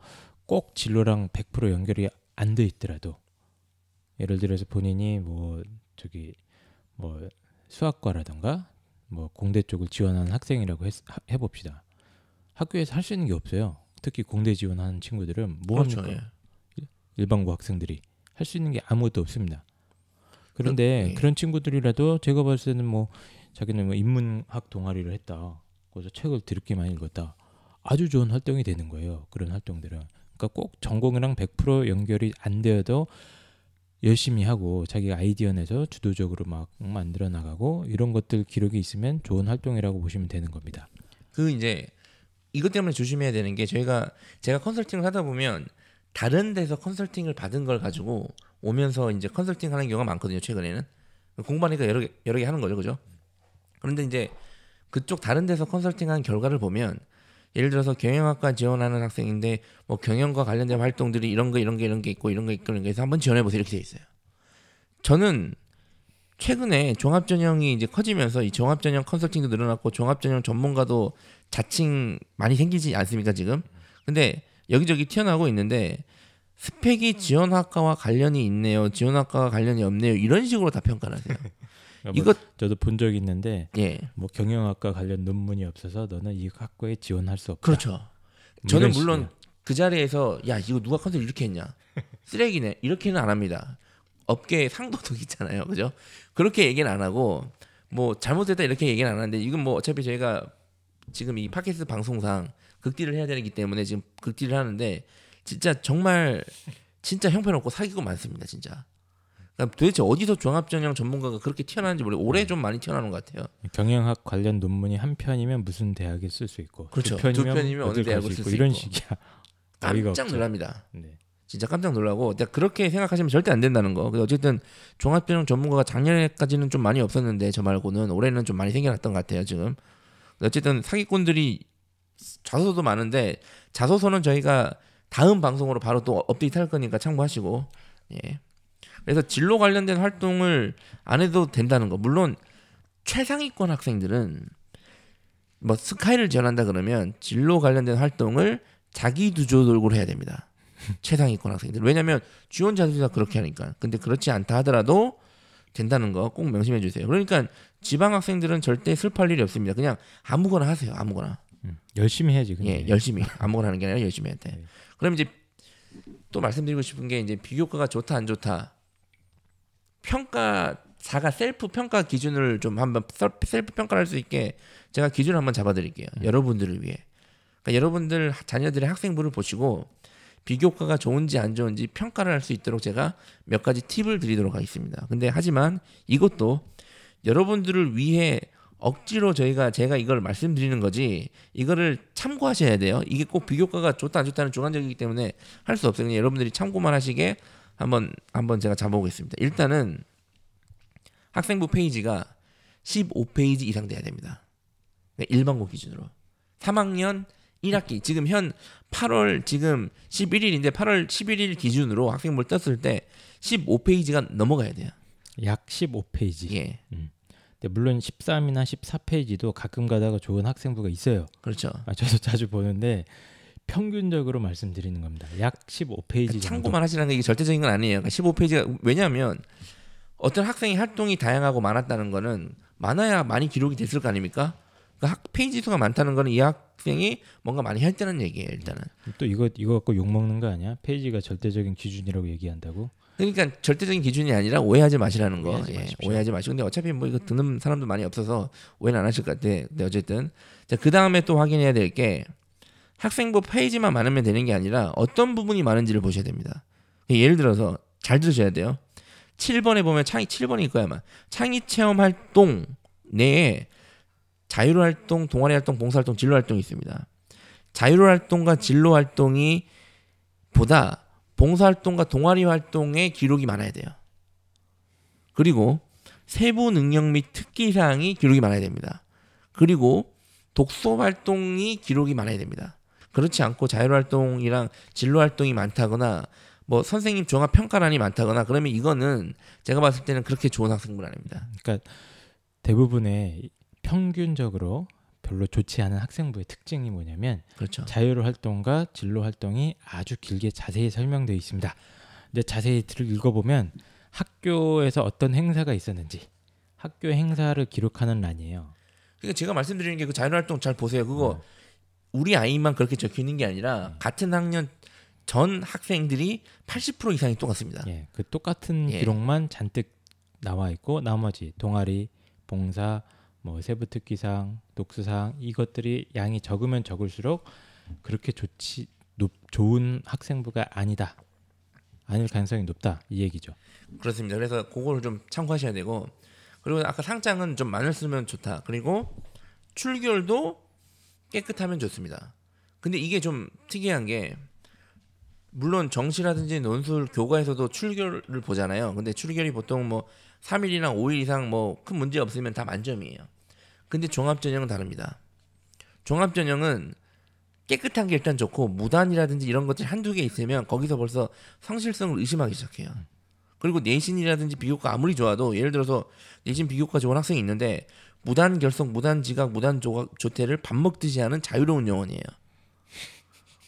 꼭 진로랑 100% 연결이 안 돼 있더라도 예를 들어서 본인이 뭐 저기 뭐 수학과라던가 뭐 공대 쪽을 지원하는 학생이라고 했, 하- 해봅시다. 학교에서 할 수 있는 게 없어요. 특히 공대 지원하는 친구들은 뭐 그렇죠. 합니까? 예. 일반고 학생들이 할 수 있는 게 아무것도 없습니다. 그런데 그- 예. 그런 친구들이라도 제가 봤을 때는 뭐 자기는 뭐 인문학 동아리를 했다. 그래서 책을 드럽게 많이 읽었다. 아주 좋은 활동이 되는 거예요. 그런 활동들은. 그러니까 꼭 전공이랑 100% 연결이 안 되어도 열심히 하고 자기가 아이디어 내서 주도적으로 막 만들어 나가고 이런 것들 기록이 있으면 좋은 활동이라고 보시면 되는 겁니다. 그 이제 이것 때문에 조심해야 되는 게 저희가 제가 컨설팅을 하다 보면 다른 데서 컨설팅을 받은 걸 가지고 오면서 이제 컨설팅 하는 경우가 많거든요 최근에는. 공부하니까 여러 개 여러 개 하는 거죠 그죠? 그런데 이제 그쪽 다른 데서 컨설팅한 결과를 보면 예를 들어서 경영학과 지원하는 학생인데 뭐 경영과 관련된 활동들이 이런 거 이런 게 이런 게 있고 이런 거 있고 이런 게 있어 한번 지원해 보세요. 이렇게 돼 있어요. 저는 최근에 종합전형이 이제 커지면서 이 종합전형 컨설팅도 늘어났고 종합전형 전문가도 자칭 많이 생기지 않습니까 지금? 근데 여기저기 튀어나오고 있는데 스펙이 지원학과와 관련이 있네요. 지원학과와 관련이 없네요. 이런 식으로 다 평가를 하세요. 이거 저도 본 적이 있는데 예 뭐 경영학과 관련 논문이 없어서 너는 이 학과에 지원할 수 없다. 그렇죠. 뭐 저는 물론. 그 자리에서 야 이거 누가 컨설 이렇게 했냐 쓰레기네 이렇게는 안 합니다. 업계 상도덕 있잖아요, 그죠? 그렇게 얘기는 안 하고 뭐 잘못됐다 이렇게 얘기는 안 하는데 이건 뭐 어차피 저희가 지금 이 팟캐스트 방송상 극딜을 해야 되기 때문에 지금 극딜을 하는데 진짜 정말 진짜 형편없고 사기고 많습니다, 진짜. 그러니까 도대체 어디서 종합전형 전문가가 그렇게 튀어나는지 모르고 올해 좀 많이 튀어나오는 것 같아요. 경영학 관련 논문이 한 편이면 무슨 대학에 쓸 수 있고 그렇죠. 두 편이면, 두 편이면 어느 어딜 대학을 갈수 쓸 있고 수 이런. 식이야. 깜짝. 놀랍니다. 네. 진짜 깜짝 놀라고 근데 그렇게 생각하시면 절대 안 된다는 거. 근데 어쨌든 종합전형 전문가가 작년에까지는 좀 많이 없었는데 저 말고는 올해는 좀 많이 생겨났던 것 같아요 지금. 어쨌든 사기꾼들이 자소서도 많은데 자소서는 저희가 다음 방송으로 바로 또 업데이트 할 거니까 참고하시고 예. 그래서 진로 관련된 활동을 안 해도 된다는 거. 물론 최상위권 학생들은 뭐 스카이를 지원한다 그러면 진로 관련된 활동을 자기 두조돌고로 해야 됩니다. 최상위권 학생들. 왜냐하면 지원자들이 다 그렇게 하니까. 근데 그렇지 않다 하더라도 된다는 거 꼭 명심해 주세요. 그러니까 지방 학생들은 절대 슬퍼할 일이 없습니다. 그냥 아무거나 하세요. 아무거나. 음, 열심히 해야지. 근데. 예, 열심히 아무거나 하는 게 아니라 열심히 해야 돼. 네. 그럼 이제 또 말씀드리고 싶은 게 이제 비교과가 좋다 안 좋다. 평가사가 셀프 평가 기준을 좀 한번 셀- 셀프 평가를 할수 있게 제가 기준을 한번 잡아드릴게요. 여러분들을 위해. 그러니까 여러분들 자녀들의 학생부를 보시고 비교과가 좋은지 안 좋은지 평가를 할 수 있도록 제가 몇 가지 팁을 드리도록 하겠습니다. 근데 하지만 이것도 여러분들을 위해 억지로 저희가 제가 이걸 말씀드리는 거지 이거를 참고하셔야 돼요. 이게 꼭 비교과가 좋다 안 좋다는 주관적이기 때문에 할 수 없어요. 여러분들이 참고만 하시게 한번 한번 제가 잡아보겠습니다. 일단은 학생부 페이지가 15페이지 이상 돼야 됩니다. 그러니까 일반고 기준으로 3학년 1학기 지금 현 8월 지금 11일인데 8월 11일 기준으로 학생부를 떴을 때 15페이지가 넘어가야 돼요. 약 15페이지. 예. 근데 물론 13이나 14페이지도 가끔 가다가 좋은 학생부가 있어요. 그렇죠. 아, 저도 자주 보는데 평균적으로 말씀드리는 겁니다. 약 15페이지 정도. 참고만 하시라는 게 이게 절대적인 건 아니에요. 그러니까 15페이지가 왜냐하면 어떤 학생이 활동이 다양하고 많았다는 거는 많아야 많이 기록이 됐을 거 아닙니까? 그러니까 학 페이지 수가 많다는 거는 이 학생이 뭔가 많이 했다는 얘기예요. 일단은. 또 이거 이거 갖고 욕 먹는 거 아니야? 페이지가 절대적인 기준이라고 얘기한다고? 그러니까 절대적인 기준이 아니라 오해하지 마시라는 거. 오해하지 예. 오해하지 마시고 근데 어차피 뭐 이거 듣는 사람도 많이 없어서 오해는 안 하실 것 같아. 근데 어쨌든 그 다음에 또 확인해야 될 게 학생부 페이지만 많으면 되는 게 아니라 어떤 부분이 많은지를 보셔야 됩니다. 예를 들어서 잘 들으셔야 돼요. 7번에 보면 창의 7번일 거야 아마. 창의 체험 활동 내에 자유로 활동, 동아리 활동, 봉사 활동, 진로 활동이 있습니다. 자유로 활동과 진로 활동이 보다 봉사 활동과 동아리 활동의 기록이 많아야 돼요. 그리고 세부 능력 및 특기 사항이 기록이 많아야 됩니다. 그리고 독서 활동이 기록이 많아야 됩니다. 그렇지 않고 자율 활동이랑 진로 활동이 많다거나 뭐 선생님 종합 평가란이 많다거나 그러면 이거는 제가 봤을 때는 그렇게 좋은 학생분 아닙니다. 그러니까 대부분의 평균적으로 별로 좋지 않은 학생부의 특징이 뭐냐면 그렇죠. 자율 활동과 진로 활동이 아주 길게 자세히 설명되어 있습니다. 근데 자세히 들- 읽어보면 학교에서 어떤 행사가 있었는지 학교 행사를 기록하는 란이에요. 그러니까 제가 말씀드리는 게 그 자율 활동 잘 보세요. 그거 우리 아이만 그렇게 적혀 있는 게 아니라 같은 학년 전 학생들이 80% 이상이 똑같습니다. 예, 그 똑같은 예. 기록만 잔뜩 나와 있고 나머지 동아리, 봉사, 뭐 세부 특기상, 독서상 이것들이 양이 적으면 적을수록 그렇게 좋지 높, 좋은 학생부가 아니다. 아닐 가능성이 높다 이 얘기죠. 그렇습니다. 그래서 그거를 좀 참고하셔야 되고 그리고 아까 상장은 좀 많이 쓰면 좋다. 그리고 출결도 깨끗하면 좋습니다. 근데 이게 좀 특이한 게 물론 정시라든지 논술 교과에서도 출결을 보잖아요. 근데 출결이 보통 뭐 3일이나 5일 이상 뭐 큰 문제 없으면 다 만점이에요. 근데 종합전형은 다릅니다. 종합전형은 깨끗한 게 일단 좋고 무단이라든지 이런 것들이 한두 개 있으면 거기서 벌써 성실성을 의심하기 시작해요. 그리고 내신이라든지 비교과 아무리 좋아도 예를 들어서 내신 비교과 좋은 학생이 있는데 무단 결석, 무단 지각, 무단 조각, 조퇴를 밥 먹듯이 하는 자유로운 영혼이에요.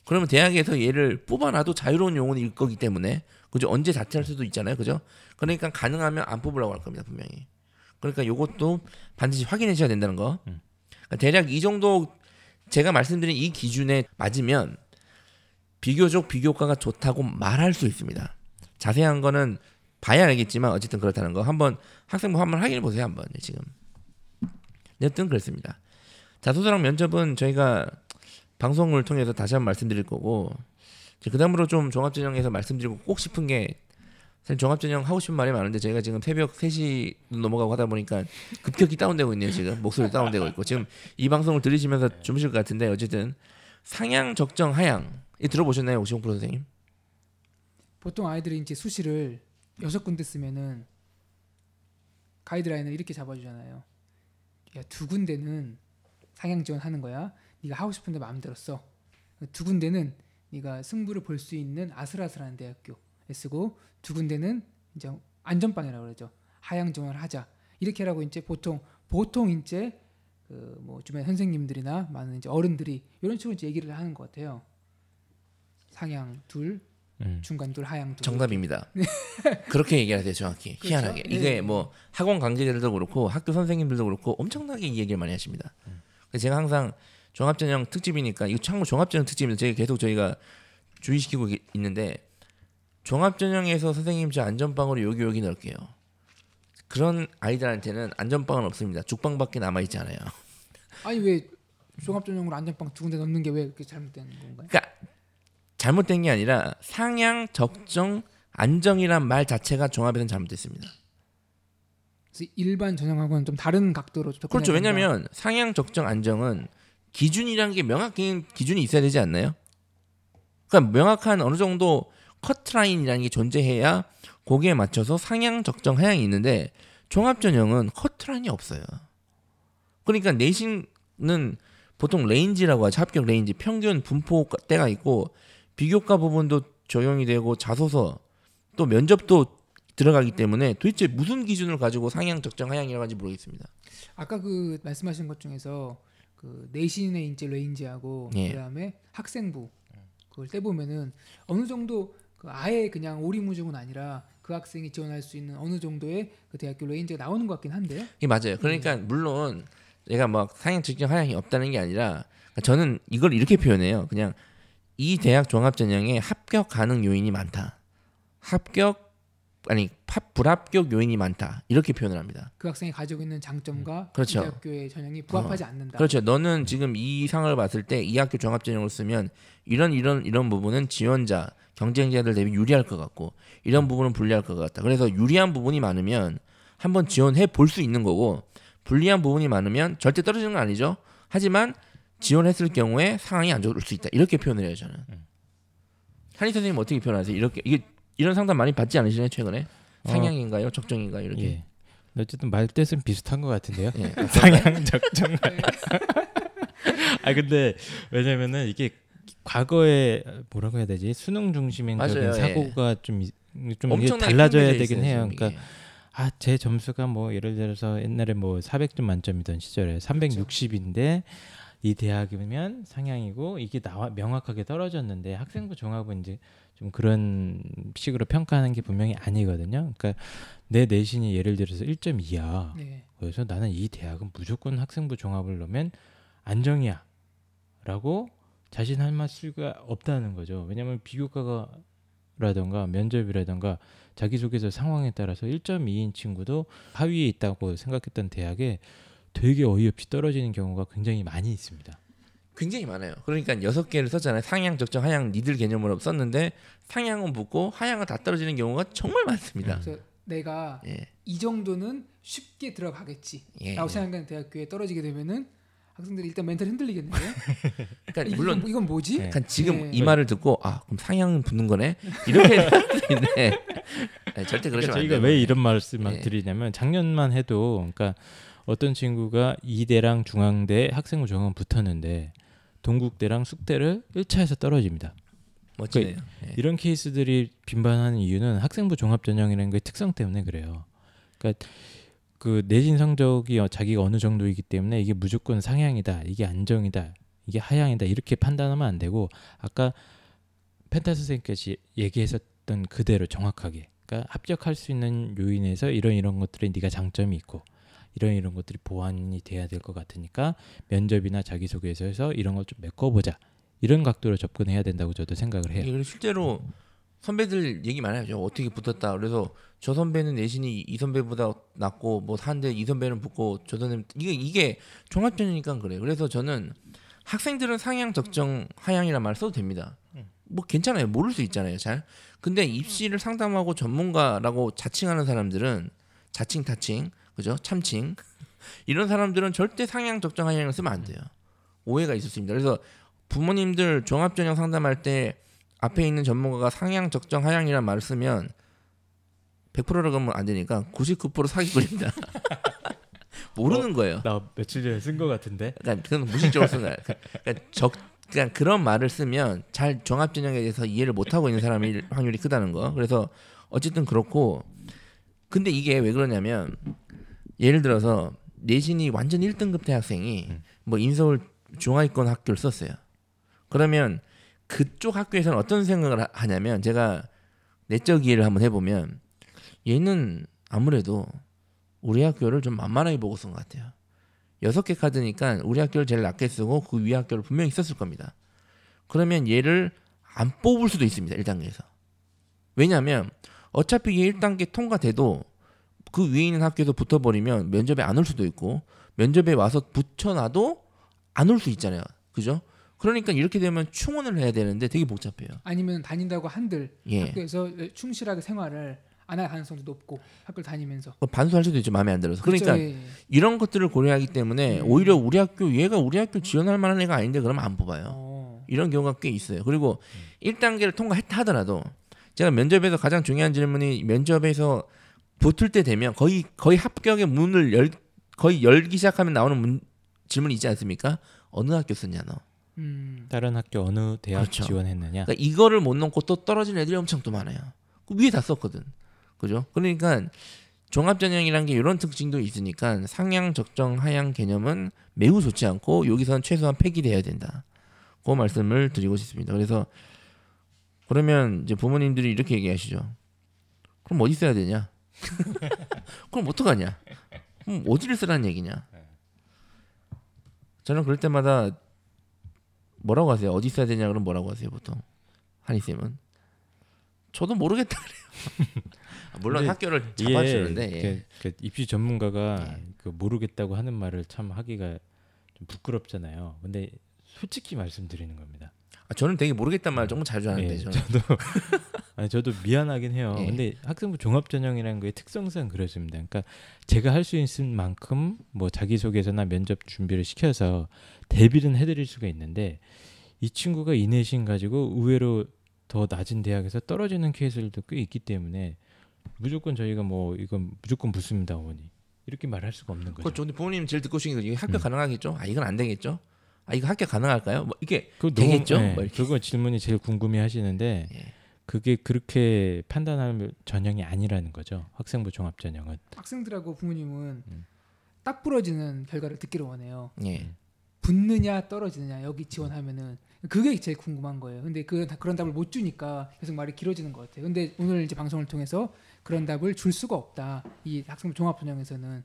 그러면 대학에서 얘를 뽑아놔도 자유로운 영혼일 거기 때문에 그죠 언제 자퇴할 수도 있잖아요, 그죠? 그러니까 가능하면 안 뽑으라고 할 겁니다 분명히. 그러니까 요것도 반드시 확인하셔야 된다는 거. 그러니까 대략 이 정도 제가 말씀드린 이 기준에 맞으면 비교적 비교과가 좋다고 말할 수 있습니다. 자세한 거는 봐야 알겠지만 어쨌든 그렇다는 거 한번 학생부 한번 확인해 보세요 한번 네, 지금. 여튼 그렇습니다. 자소서랑 면접은 저희가 방송을 통해서 다시 한번 말씀드릴 거고 이제 그다음으로 좀 종합전형에서 말씀드리고 꼭 싶은 게 사실 종합전형 하고 싶은 말이 많은데 제가 지금 새벽 3시 넘어가고 하다 보니까 급격히 다운되고 있네요 지금 목소리 다운되고 있고 지금 이 방송을 들으시면서 주무실 것 같은데 어쨌든 상향 적정 하향 이 들어보셨나요 오시홍 프로 선생님? 보통 아이들이 이제 수시를 여섯 군데 쓰면은 가이드라인을 이렇게 잡아주잖아요. 야 두 군데는 상향 지원하는 거야. 네가 하고 싶은데 마음대로 써. 두 군데는 네가 승부를 볼 수 있는 아슬아슬한 대학교에 쓰고 두 군데는 이제 안전빵이라고 그러죠. 하향 지원을 하자. 이렇게 라고 이제 보통 보통 이제 그 뭐 주변 선생님들이나 많은 이제 어른들이 이런 식으로 이제 얘기를 하는 것 같아요. 상향 둘, 음. 중간 둘, 하향 둘. 정답입니다. 그렇게 얘기하세요 정확히 그렇죠? 희한하게 네. 이게 뭐 학원 관계자들도 그렇고 학교 선생님들도 그렇고 엄청나게 이 얘기를 많이 하십니다. 그래서 제가 항상 종합전형 특집이니까 이거 참고 종합전형 특집인데 저희 계속 저희가 주의시키고 이- 있는데 종합전형에서 선생님 저 안전빵으로 여기 여기 넣을게요. 그런 아이들한테는 안전빵은 없습니다. 죽빵밖에 남아 있지 않아요. 아니 왜 종합전형으로 안전빵 두 군데 넣는 게 왜 그렇게 잘못된 건가요? 그러니까 잘못된 게 아니라 상향, 적정, 안정이란 말 자체가 종합에서는 잘못됐습니다. 그래서 일반 전형하고는 좀 다른 각도로 그렇죠. 왜냐하면 상향, 적정, 안정은 기준이라는 게 명확한 기준이 있어야 되지 않나요? 그러니까 명확한 어느 정도 커트라인이라는 게 존재해야 거기에 맞춰서 상향, 적정, 하향이 있는데 종합전형은 커트라인이 없어요. 그러니까 내신은 보통 range라고 하죠. 합격 range, 평균 분포 때가 있고 비교과 부분도 적용이 되고 자소서 또 면접도 들어가기 때문에 도대체 무슨 기준을 가지고 상향, 적정, 하향이라고 하는지 모르겠습니다. 아까 그 말씀하신 것 중에서 그 내신의 이제 range하고 예. 그다음에 학생부 그걸 떼 보면은 어느 정도 그 아예 그냥 오리무중은 아니라 그 학생이 지원할 수 있는 어느 정도의 그 대학교 range가 나오는 것 같긴 한데요. 이게 맞아요. 그러니까 물론 얘가 막 상향 적정 하향이 없다는 게 아니라 그러니까 저는 이걸 이렇게 표현해요. 그냥 이 대학 종합 전형에 합격 가능 요인이 많다. 합격 아니 팝 불합격 요인이 많다. 이렇게 표현을 합니다. 그 학생이 가지고 있는 장점과 그렇죠. 이 대학교의 전형이 부합하지 않는다. 그렇죠. 너는 지금 이 상을 봤을 때 이 학교 종합 전형을 쓰면 이런 이런 이런 부분은 지원자 경쟁자들 대비 유리할 것 같고 이런 부분은 불리할 것 같다. 그래서 유리한 부분이 많으면 한번 지원해 볼 수 있는 거고 불리한 부분이 많으면 절대 떨어지는 건 아니죠. 하지만 지원했을 경우에 상황이 안 좋을 수 있다. 이렇게 표현을 해요 저는. 한희 선생님 어떻게 표현하세요? 이렇게 이게 이런 상담 많이 받지 않으시나요 최근에? 어. 상향인가요? 적정인가요? 이렇게. 예. 어쨌든 말 뜻은 비슷한 것 같은데요. 예. 상향 적정. 아 근데 왜냐면은 이게 과거에 뭐라고 해야 되지 수능 중심적인 예. 사고가 좀 이- 좀 달라져야 되긴 해요. 지금 그러니까. 아 제 점수가 뭐 예를 들어서 옛날에 뭐 400점 만점이던 시절에 360인데 이 대학이면 상향이고 이게 나와 명확하게 떨어졌는데 학생부 종합은 이제 좀 그런 식으로 평가하는 게 분명히 아니거든요. 그러니까 내 내신이 예를 들어서 1.2야. 네. 그래서 나는 이 대학은 무조건 학생부 종합을 넣으면 안정이야 라고 자신할 수가 없다는 거죠 왜냐하면 비교과라던가 면접이라던가 자기소개서 상황에 따라서 1.2인 친구도 하위에 있다고 생각했던 대학에 되게 어이없이 떨어지는 경우가 굉장히 많이 있습니다 굉장히 많아요. 그러니까 여섯 개를 썼잖아요. 상향, 적정, 하향 니들 개념으로 썼는데 상향은 붙고 하향은 다 떨어지는 경우가 정말 많습니다. 그래서 내가 예. 이 정도는 쉽게 들어가겠지라고 예. 생각하는 대학교에 떨어지게 되면은 학생들이 일단 멘탈 흔들리겠는데요. 그러니까 물론 이건, 이건 뭐지? 네. 약간 지금 네. 이 말을 듣고 아 그럼 상향은 붙는 거네 이렇게 생각하는데 네, 절대 그러시면 그러니까 안 저희가. 왜 이런 말씀을 예. 드리냐면 작년만 해도 그러니까 어떤 친구가 이대랑 중앙대 학생부 종합 붙었는데 동국대랑 숙대를 1차에서 떨어집니다. 멋지네요. 예. 이런 케이스들이 빈번한 이유는 학생부 종합 전형이라는 게 특성 때문에 그래요. 그러니까 그 내신 성적이 어- 자기가 어느 정도이기 때문에 이게 무조건 상향이다, 이게 안정이다, 이게 하향이다 이렇게 판단하면 안 되고 아까 펜타 선생님께서 얘기했었던 그대로 정확하게 그러니까 합격할 수 있는 요인에서 이런 이런 것들에 네가 장점이 있고 이런 이런 것들이 보완이 돼야 될 것 같으니까 면접이나 자기소개서에서 이런 걸 좀 메꿔보자 이런 각도로 접근해야 된다고 저도 생각을 해요. 그리고 실제로 선배들 얘기 많이 하죠. 어떻게 붙었다. 그래서 저 선배는 내신이 이 선배보다 낮고 뭐 한데 이 선배는 붙고 저 선배는 이게 이게 종합전이니까 그래요. 그래서 저는 학생들은 상향, 적정, 하향이란 말 써도 됩니다. 뭐 괜찮아요. 모를 수 있잖아요. 잘. 근데 입시를 상담하고 전문가라고 자칭하는 사람들은 자칭 타칭 그죠? 참칭 이런 사람들은 절대 상향 적정 하향을 쓰면 안 돼요. 오해가 있을 수 있습니다. 그래서 부모님들 종합 전형 상담할 때 앞에 있는 전문가가 상향 적정 하향이란 말을 쓰면 100%라고 하면 안 되니까 99% 사기꾼입니다. 모르는 거예요. 나 며칠 전에 쓴거 같은데. 그러니까 그건 무식적으로 쓴 거야. 그러니까 적 그러니까 그런 말을 쓰면 잘 종합 전형에 대해서 이해를 못 하고 있는 사람일 확률이 크다는 거. 그래서 어쨌든 그렇고 근데 이게 왜 그러냐면 예를 들어서 내신이 완전 1등급 대학생이 음. 뭐 인서울 중하위권 학교를 썼어요. 그러면 그쪽 학교에서는 어떤 생각을 하- 하냐면 제가 내적 이해를 한번 해보면 얘는 아무래도 우리 학교를 좀 만만하게 보고 쓴 것 같아요. 여섯 개 카드니까 우리 학교를 제일 낮게 쓰고 그 위 학교를 분명히 썼을 겁니다. 그러면 얘를 안 뽑을 수도 있습니다. 1단계에서. 왜냐하면 어차피 얘 1단계 통과돼도 그 위에 있는 학교에서 붙어버리면 면접에 안 올 수도 있고 면접에 와서 붙여놔도 안 올 수 있잖아요. 그죠? 그러니까 이렇게 되면 충원을 해야 되는데 되게 복잡해요. 아니면 다닌다고 한들 예. 학교에서 충실하게 생활을 안 할 가능성도 높고 학교를 다니면서 그 반수할 수도 있죠. 마음에 안 들어서. 그러니까 그쵸, 예. 이런 것들을 고려하기 때문에 음. 오히려 우리 학교 얘가 우리 학교 지원할 만한 애가 아닌데 그러면 안 뽑아요. 어. 이런 경우가 꽤 있어요. 그리고 1단계를 통과했다 하더라도 제가 면접에서 가장 중요한 질문이 면접에서 붙을 때 되면 거의 거의 합격의 문을 열 거의 열기 시작하면 나오는 문, 질문이 있지 않습니까? 어느 학교 쓰냐 너. 음. 다른 학교 어느 대학 그렇죠. 지원했느냐. 그러니까 이거를 못 넣고 또 떨어지는 애들이 엄청 또 많아요. 그 위에 다 썼거든. 그죠? 그러니까 종합전형이라는 게 이런 특징도 있으니까 상향, 적정, 하향 개념은 매우 좋지 않고 여기서는 최소한 폐기돼야 된다. 그 말씀을 드리고 싶습니다. 그래서 그러면 이제 부모님들이 이렇게 얘기하시죠. 그럼 어디 써야 되냐? 그럼 어떡하냐? 그럼 어디를 쓰라는 얘기냐? 저는 그럴 때마다 뭐라고 하세요? 어디 써야 되냐 그럼 뭐라고 하세요 보통 한이 쌤은 저도 모르겠다 그래요. 아, 물론 학교를 이게 잡아주는데 예. 그, 그 입시 전문가가 예. 그 모르겠다고 하는 말을 참 하기가 좀 부끄럽잖아요. 근데 솔직히 말씀드리는 겁니다. 아, 저는 되게 모르겠단 말 조금 자주 하는데 예, 저는 저도 아니 저도 미안하긴 해요. 예. 근데 학생부 종합 전형이라는 거의 특성상 그렇습니다. 그러니까 제가 할 수 있는 만큼 뭐 자기소개서나 면접 준비를 시켜서 대비는 해드릴 수가 있는데 이 친구가 이 내신 가지고 의외로 더 낮은 대학에서 떨어지는 케이스들도 꽤 있기 때문에 무조건 저희가 뭐 이건 무조건 붙습니다 어머니 이렇게 말할 수가 없는 거죠. 그렇죠. 근데 부모님 제일 듣고 싶은 게 이게 합격 음. 가능하겠죠? 아 이건 안 되겠죠? 아 이거 합격 가능할까요? 뭐 이게 되겠죠? 네, 뭐. 그거 질문이 제일 궁금해 하시는데 예. 그게 그렇게 판단할 전형이 아니라는 거죠. 학생부 종합 전형은. 학생들하고 부모님은 음. 딱 부러지는 결과를 듣기를 원해요. 예. 붙느냐 떨어지느냐 여기 지원하면은 그게 제일 궁금한 거예요. 근데 그 그런 답을 못 주니까 계속 말이 길어지는 것 같아요. 근데 오늘 이제 방송을 통해서 그런 답을 줄 수가 없다. 이 학생 종합 전형에서는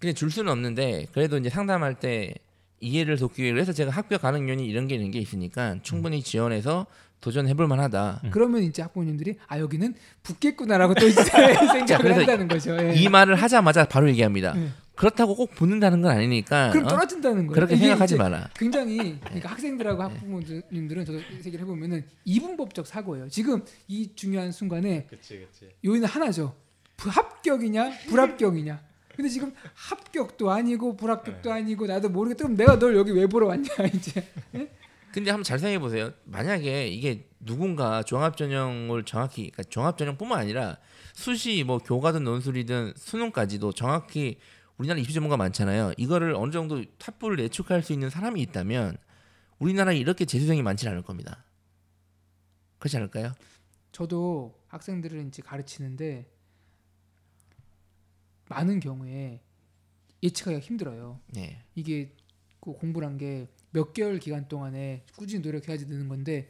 그냥 줄 수는 없는데 그래도 이제 상담할 때 이해를 돕기 위해서 제가 합격 가능 요인이 이런 게 있는 게 있으니까 충분히 지원해서 도전해볼 만하다. 음. 그러면 이제 학부모님들이 아 여기는 붙겠구나라고 또 이제 생각을 한다는 거죠. 예. 이 말을 하자마자 바로 얘기합니다. 예. 그렇다고 꼭 붙는다는 건 아니니까 그럼 어? 떨어진다는 거예요. 그렇게 생각하지 마라. 굉장히 그러니까 학생들하고 학부모님들은 저도 얘기를 해보면은 이분법적 사고예요. 지금 이 중요한 순간에 그렇지, 그렇지. 요인은 하나죠. 합격이냐 불합격이냐. 근데 지금 합격도 아니고 불합격도 아니고 나도 모르겠다. 그럼 내가 널 여기 왜 보러 왔냐 이제. 근데 한번 잘 생각해 보세요. 만약에 이게 누군가 종합 전형을 정확히 그러니까 종합 전형뿐만 아니라 수시 뭐 교과든 논술이든 수능까지도 정확히 우리나라 입시 전문가 많잖아요. 이거를 어느 정도 탑부를 예측할 수 있는 사람이 있다면 우리나라에 이렇게 재수생이 많지 않을 겁니다. 그렇지 않을까요? 저도 학생들을 이제 가르치는데 많은 경우에 예측하기가 힘들어요. 네. 이게 그 공부란 게 몇 개월 기간 동안에 꾸준히 노력해야지 느는 건데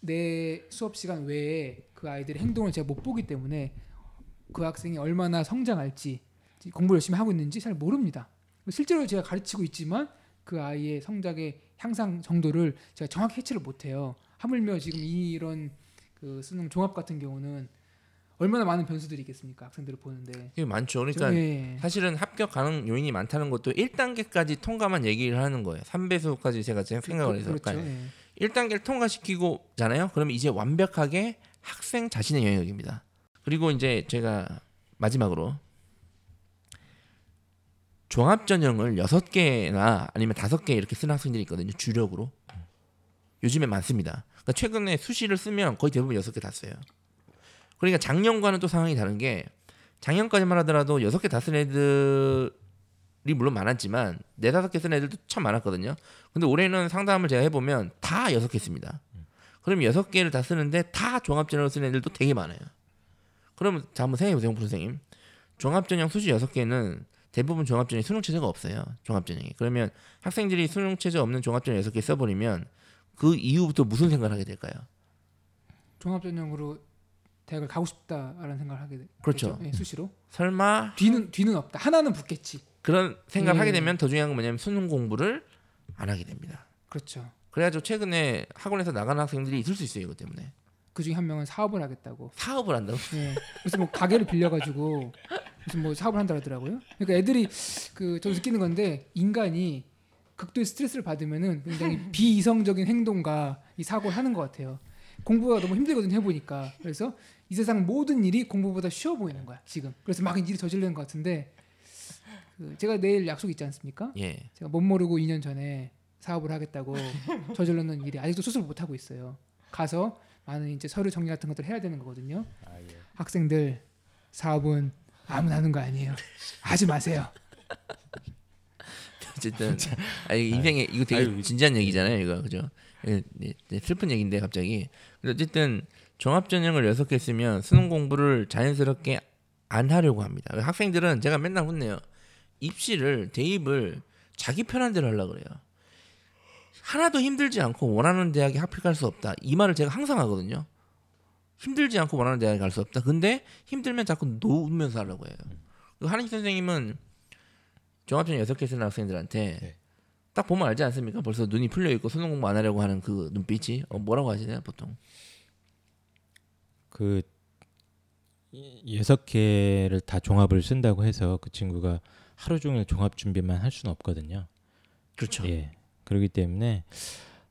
내 수업 시간 외에 그 아이들의 행동을 제가 못 보기 때문에 그 학생이 얼마나 성장할지 공부 열심히 하고 있는지 잘 모릅니다. 실제로 제가 가르치고 있지만 그 아이의 성장의 향상 정도를 제가 정확히 해치를 못해요. 하물며 지금 이런 그 수능 종합 같은 경우는 얼마나 많은 변수들이 있겠습니까? 학생들을 보는데. 이게 많죠. 그러니까 예. 사실은 합격 가능 요인이 많다는 것도 1단계까지 통과만 얘기를 하는 거예요. 3배수까지 제가 지금 생각을 해서 그렇죠. 그러니까 예. 1단계를 통과시키고잖아요. 그러면 이제 완벽하게 학생 자신의 영역입니다. 그리고 이제 제가 마지막으로 종합 전형을 여섯 개나 아니면 다섯 개 이렇게 쓰는 학생들이 있거든요. 주력으로 요즘에 많습니다. 그러니까 최근에 수시를 쓰면 거의 대부분 여섯 개 다 써요. 그러니까 작년과는 또 상황이 다른 게 작년까지만 하더라도 여섯 개 다 쓴 애들이 물론 많았지만 네 다섯 개 쓴 애들도 참 많았거든요. 근데 올해는 상담을 제가 해보면 다 여섯 개 씁니다. 그럼 여섯 개를 다 쓰는데 다 종합전형을 쓰는 애들도 되게 많아요. 그러면 자 한번 생각해보세요, 홍 선생님. 종합전형 수시 여섯 개는 대부분 종합전형에 수능 체제가 없어요. 종합전형이. 그러면 학생들이 수능 체제 없는 종합전형 여섯 개 써버리면 그 이후부터 무슨 생각을 하게 될까요? 종합전형으로 대학을 가고 싶다라는 생각을 하게 되 그렇죠. 예, 수시로 설마 뒤는 뒤는 없다. 하나는 붙겠지. 그런 생각을 예. 하게 되면 더 중요한 건 뭐냐면 수능 공부를 안 하게 됩니다. 그렇죠. 그래가지고 최근에 학원에서 나가는 학생들이 있을 수 있어요. 이것 때문에 그 중에 한 명은 사업을 하겠다고. 사업을 한다고. 예. 그래서 뭐 가게를 빌려가지고 무슨 뭐 사업을 한다 그러더라고요. 그러니까 애들이 그 저도 느끼는 건데 인간이 극도의 스트레스를 받으면은 굉장히 비이성적인 행동과 이 사고를 하는 것 같아요. 공부가 너무 힘들거든요 해보니까 그래서 이 세상 모든 일이 공부보다 쉬워 보이는 거야 지금. 그래서 막 일이 저지르는 것 같은데 그 제가 내일 약속 있지 않습니까? 예. 제가 못 모르고 2년 전에 사업을 하겠다고 저질렀는 일이 아직도 수습을 못 하고 있어요. 가서 많은 이제 서류 정리 같은 것들 을 해야 되는 거거든요. 학생들 사업은 아무나 하는 거 아니에요. 하지 마세요. 어쨌든 아, 이 인생에 이거 되게 진지한 얘기잖아요. 이거 그죠? 예, 예, 예, 슬픈 얘기인데 갑자기. 근데 어쨌든 종합 전형을 여섯 개 쓰면 수능 공부를 자연스럽게 안 하려고 합니다. 학생들은 제가 맨날 혼내요. 입시를 대입을 자기 편한 대로 하려고 그래요. 하나도 힘들지 않고 원하는 대학에 갈수 없다. 이 말을 제가 항상 하거든요. 힘들지 않고 원하는 대학에 갈 수 없다. 근데 힘들면 자꾸 놓으면서 하려고 해요. 그 한희 선생님은 종합전형 여섯 개 쓰는 학생들한테 네. 딱 보면 알지 않습니까? 벌써 눈이 풀려 있고 수능 공부 안 하려고 하는 그 눈빛이 어, 뭐라고 하시나요 보통? 그 이- 여섯 개를 다 종합을 쓴다고 해서 그 친구가 하루 종일 종합 준비만 할 수는 없거든요. 그렇죠. 예. 그렇기 때문에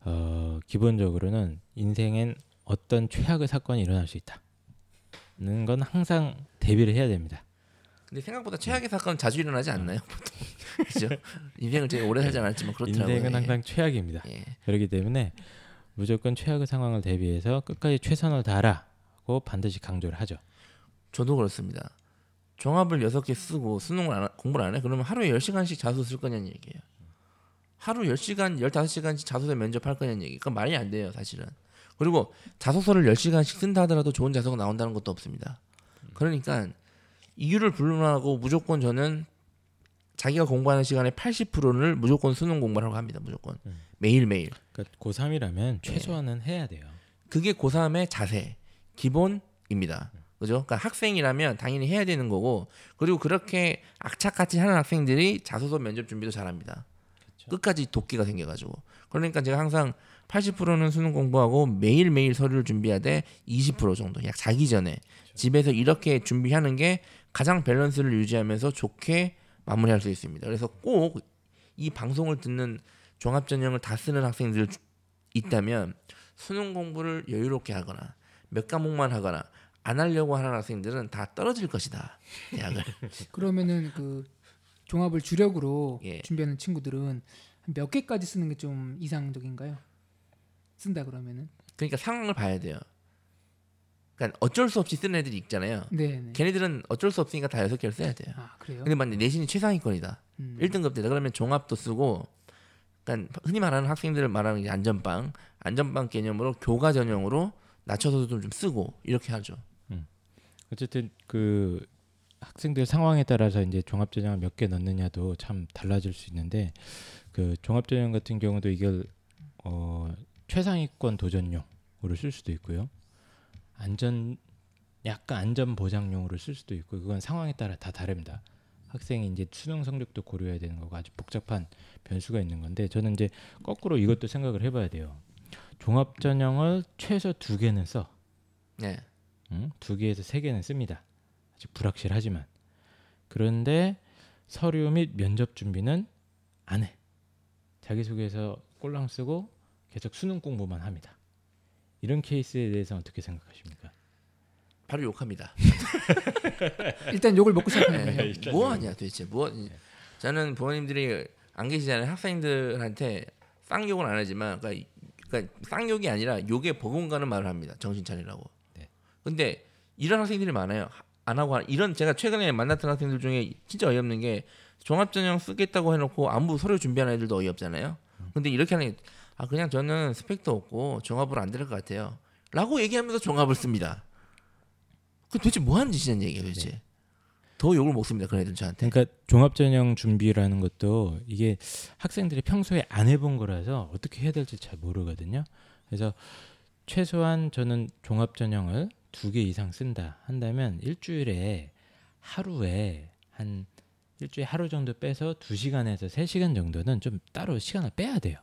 어, 기본적으로는 인생엔 어떤 최악의 사건이 일어날 수 있다는 건 항상 대비를 해야 됩니다. 근데 생각보다 최악의 사건은 자주 일어나지 않나요 보통? 그죠? 인생을 되게 오래 살지 않았지만 그렇더라고요. 인생은 예. 항상 최악입니다. 예. 그렇기 때문에 무조건 최악의 상황을 대비해서 끝까지 최선을 다하라 고 반드시 강조를 하죠. 저도 그렇습니다. 종합을 여섯 개 쓰고 수능을 안, 하- 공부를 안 해? 그러면 하루에 10시간씩 자소 쓸 거냐는 얘기예요. 하루 10시간, 15시간씩 자소서 면접할 거냐는 얘기. 그건 말이 안 돼요, 사실은. 그리고 자소서를 10시간씩 쓴다 하더라도 좋은 자소가 나온다는 것도 없습니다. 그러니까 이유를 불문하고 무조건 저는 자기가 공부하는 시간의 80%를 무조건 수능 공부를 하고 합니다. 무조건. 음. 매일매일. 그러니까 고3이라면 최소한은 해야 돼요. 그게 고3의 자세, 기본입니다. 그죠? 그러니까 학생이라면 당연히 해야 되는 거고, 그리고 그렇게 악착같이 하는 학생들이 자소서 면접 준비도 잘합니다. 그렇죠. 끝까지 도끼가 생겨가지고. 그러니까 제가 항상 80%는 수능 공부하고 매일 매일 서류를 준비하되 20% 정도, 약 자기 전에 집에서 이렇게 준비하는 게 가장 밸런스를 유지하면서 좋게 마무리할 수 있습니다. 그래서 꼭 이 방송을 듣는 종합전형을 다 쓰는 학생들 주- 있다면 수능 공부를 여유롭게 하거나 몇 과목만 하거나 안 하려고 하는 학생들은 다 떨어질 것이다. 대학을. 그러면은 그 종합을 주력으로 예. 준비하는 친구들은 한몇 개까지 쓰는 게 좀 이상적인가요? 쓴다 그러면은 그러니까 상황을 봐야 돼요. 그러니까 어쩔 수 없이 쓰는 애들이 있잖아요. 네, 네. 걔네들은 어쩔 수 없으니까 다 여섯 개를 써야 돼요. 아 그래요? 근데 만약 내신이 최상위권이다. 음. 1등급 대다 그러면 종합도 쓰고 그러니까 흔히 말하는 학생들 말하는 게 안전빵, 안전빵 개념으로 교과 전형으로 낮춰서 좀, 좀 쓰고 이렇게 하죠. 어쨌든 그 학생들 상황에 따라서 이제 종합전형을 몇 개 넣느냐도 참 달라질 수 있는데 그 종합전형 같은 경우도 이걸 어, 최상위권 도전용으로 쓸 수도 있고요. 안전 약간 안전 보장용으로 쓸 수도 있고 그건 상황에 따라 다 다릅니다. 학생이 이제 수능 성적도 고려해야 되는 거고 아주 복잡한 변수가 있는 건데 저는 이제 거꾸로 이것도 생각을 해봐야 돼요. 종합 전형을 최소 두 개는 써. 네. 응? 두 개에서 세 개는 씁니다. 아직 불확실하지만 그런데 서류 및 면접 준비는 안 해. 자기소개서 꼴랑 쓰고 계속 수능 공부만 합니다. 이런 케이스에 대해서 어떻게 생각하십니까? 바로 욕합니다. 일단 욕을 먹고 시작하는군요. 일단 뭐. 하냐 도대체 뭐 저는 부모님들이 안 계시잖아요 학생들한테 쌍욕은 안 하지만 그러니까, 그러니까 쌍욕이 아니라 욕에 버금가는 말을 합니다. 정신 차리라고. 네. 근데 이런 학생들이 많아요. 안 하고 하- 이런 제가 최근에 만났던 학생들 중에 진짜 어이없는 게 종합전형 쓰겠다고 해놓고 안부 서류 준비하는 애들도 어이없잖아요. 근데 이렇게 하는 게, 아 그냥 저는 스펙도 없고 종합으로 안 될 것 같아요. 라고 얘기하면서 종합을 씁니다. 그 도대체 뭐 하는 짓이냐는 얘기예요 도대체 더 욕을 먹습니다 그런 애들 저한테 그러니까 종합전형 준비라는 것도 이게 학생들이 평소에 안 해본 거라서 어떻게 해야 될지 잘 모르거든요. 그래서 최소한 저는 종합전형을 두 개 이상 쓴다 한다면 일주일에 하루에 한 일주일 하루 정도 빼서 두 시간에서 세 시간 정도는 좀 따로 시간을 빼야 돼요.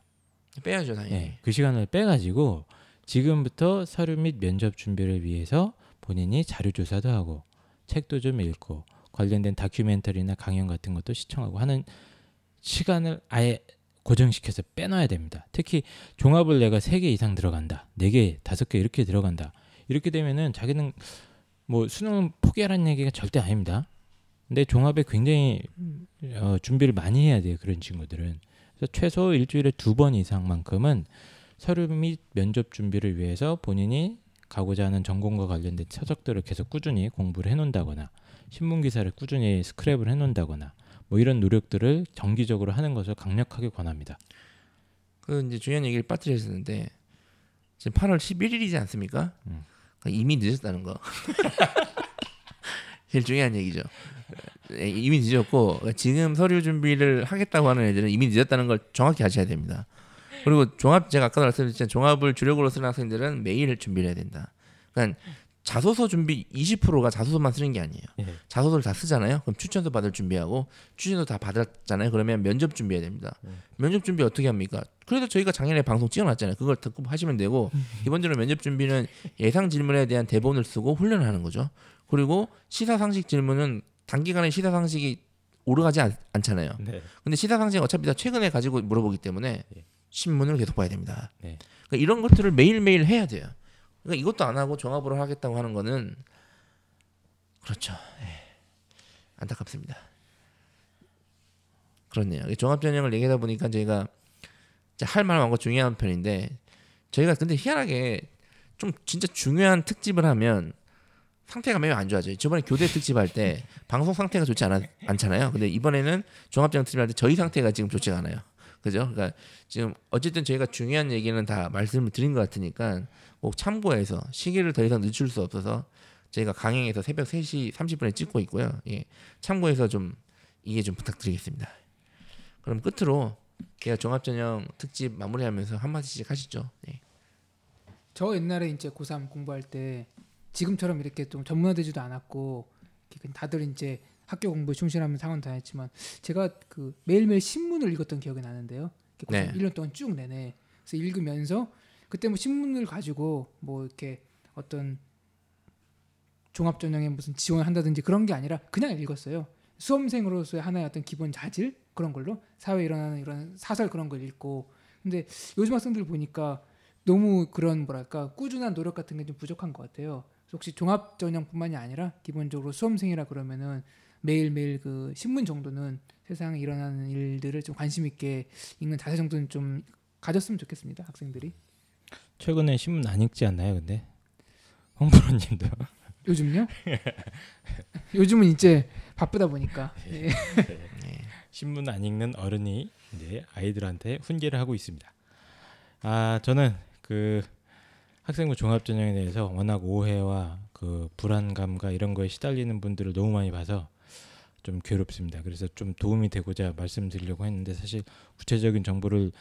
빼야죠 당연히 네, 그 시간을 빼가지고 지금부터 서류 및 면접 준비를 위해서 본인이 자료 조사도 하고 책도 좀 읽고 관련된 다큐멘터리나 강연 같은 것도 시청하고 하는 시간을 아예 고정시켜서 빼놔야 됩니다. 특히 종합을 내가 세 개 이상 들어간다, 네 개, 다섯 개 이렇게 들어간다. 이렇게 되면은 자기는 뭐 수능 포기하라는 얘기가 절대 아닙니다. 근데 종합에 굉장히 어, 준비를 많이 해야 돼요. 그런 친구들은. 그래서 최소 일주일에 두 번 이상만큼은 서류 및 면접 준비를 위해서 본인이 가고자 하는 전공과 관련된 서적들을 계속 꾸준히 공부를 해놓는다거나 신문 기사를 꾸준히 스크랩을 해놓는다거나 뭐 이런 노력들을 정기적으로 하는 것을 강력하게 권합니다. 그 이제 중요한 얘기를 빠뜨렸었는데 지금 8월 11일이지 않습니까? 음. 그러니까 이미 늦었다는 거. 제일 중요한 얘기죠. 예, 이미 늦었고 그러니까 지금 서류 준비를 하겠다고 하는 애들은 이미 늦었다는 걸 정확히 아셔야 됩니다. 그리고 종합 제가 아까도 말씀드렸지만 종합을 주력으로 쓰는 학생들은 매일 준비를 해야 된다. 그러니까 자소서 준비 20%가 자소서만 쓰는 게 아니에요. 예. 자소서를 다 쓰잖아요. 그럼 추천서 받을 준비하고 추천서 다 받았잖아요. 그러면 면접 준비해야 됩니다. 면접 준비 어떻게 합니까? 그래도 저희가 작년에 방송 찍어놨잖아요. 그걸 듣고 하시면 되고 이번적으로 면접 준비는 예상 질문에 대한 대본을 쓰고 훈련을 하는 거죠. 그리고 시사 상식 질문은 단기간에 시사 상식이 오르가지 않, 않잖아요. 네. 근데 시사 상식 어차피 다 최근에 가지고 물어보기 때문에 예. 신문을 계속 봐야 됩니다. 네. 그러니까 이런 것들을 매일 매일 해야 돼요. 그러니까 이것도 안 하고 종합으로 하겠다고 하는 거는 그렇죠. 예. 안타깝습니다. 그렇네요. 종합 전형을 얘기하다 보니까 저희가 할 만한 많고 중요한 편인데 저희가 근데 희한하게 좀 진짜 중요한 특집을 하면 상태가 매우 안 좋아져요. 저번에 교대 특집 할 때 방송 상태가 좋지 않아, 않잖아요. 근데 이번에는 종합전 특집 할 때 저희 상태가 지금 좋지가 않아요. 그죠? 그러니까 지금 어쨌든 저희가 중요한 얘기는 다 말씀을 드린 것 같으니까 꼭 참고해서 시기를 더 이상 늦출 수 없어서 저희가 강행해서 새벽 3시 30분에 찍고 있고요. 예. 참고해서 좀 이해 좀 부탁드리겠습니다. 그럼 끝으로 제가 종합전형 특집 마무리하면서 한 마디씩 하시죠. 예. 저 옛날에 이제 고3 공부할 때 지금처럼 이렇게 좀 전문화되지도 않았고 다들 이제 학교 공부에 충실하면 상원 다녔지만 제가 그 매일매일 신문을 읽었던 기억이 나는데요. 네. 고3 1년 동안 쭉 내내 그래서 읽으면서 그때 뭐 신문을 가지고 뭐 이렇게 어떤 종합 전형에 무슨 지원을 한다든지 그런 게 아니라 그냥 읽었어요. 수험생으로서의 하나의 어떤 기본 자질 그런 걸로 사회에 일어나는 이런 사설 그런 걸 읽고 근데 요즘 학생들 보니까 너무 그런 뭐랄까 꾸준한 노력 같은 게 좀 부족한 것 같아요. 혹시 종합 전형뿐만이 아니라 기본적으로 수험생이라 그러면은 매일 매일 그 신문 정도는 세상에 일어나는 일들을 좀 관심 있게 읽는 자세 정도는 좀 가졌으면 좋겠습니다. 학생들이 최근에 신문 안 읽지 않나요? 근데 홍보로님도 요즘요? 요즘은 이제 바쁘다 보니까 예. 신문 안 읽는 어른이 이제 아이들한테 훈계를 하고 있습니다. 아 저는 그 학생부 종합전형에 대해서 워낙 오해와 그 불안감과 이런 거에 시달리는 분들을 너무 많이 봐서 좀 괴롭습니다. 그래서 좀 도움이 되고자 말씀드리려고 했는데 사실 구체적인 정보를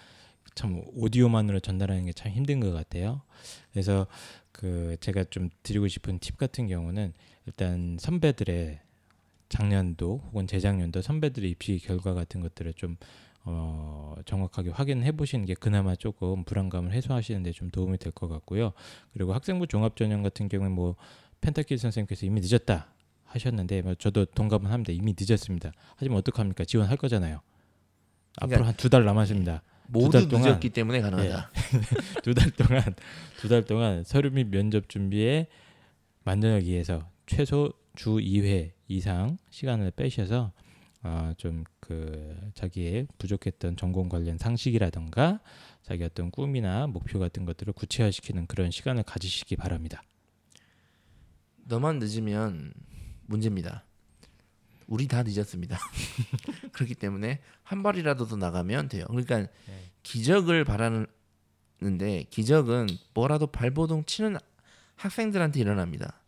참 오디오만으로 전달하는 게 참 힘든 것 같아요. 그래서 그 제가 좀 드리고 싶은 팁 같은 경우는 일단 선배들의 작년도 혹은 재작년도 선배들의 입시 결과 같은 것들을 좀 어, 정확하게 확인해 보시는 게 그나마 조금 불안감을 해소하시는데 좀 도움이 될 것 같고요. 그리고 학생부 종합전형 같은 경우는 뭐 펜타킬 선생님께서 이미 늦었다 하셨는데 뭐 저도 동감은 합니다. 이미 늦었습니다. 하지만 어떡합니까? 지원할 거잖아요. 앞으로 그러니까 한두 달 남았습니다. 모두 달 동안- 늦었기 때문에 가능하다. 두달 동안 두 달 동안 서류 및 면접 준비에 만전하기 위해서 최소 주 2회 이상 시간을 빼셔서 어, 좀그 자기의 부족했던 전공 관련 상식이라던가 자기 어떤 꿈이나 목표 같은 것들을 구체화시키는 그런 시간을 가지시기 바랍니다. 너만 늦으면 문제입니다. 우리 다 늦었습니다. 그렇기 때문에 한 발이라도 더 나가면 돼요. 그러니까 네. 기적을 바라는데 기적은 뭐라도 발버둥 치는 학생들한테 일어납니다.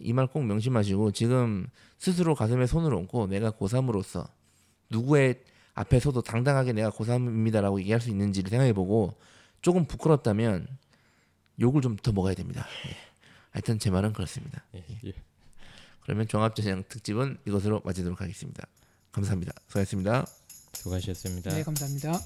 이 말 꼭 명심하시고 지금 스스로 가슴에 손을 얹고 내가 고3으로서 누구의 앞에서도 당당하게 내가 고3입니다라고 얘기할 수 있는지를 생각해보고 조금 부끄럽다면 욕을 좀 더 먹어야 됩니다. 예. 하여튼 제 말은 그렇습니다. 예, 예. 그러면 종합전형 특집은 이것으로 마치도록 하겠습니다. 감사합니다. 수고하셨습니다. 수고하셨습니다. 네, 감사합니다.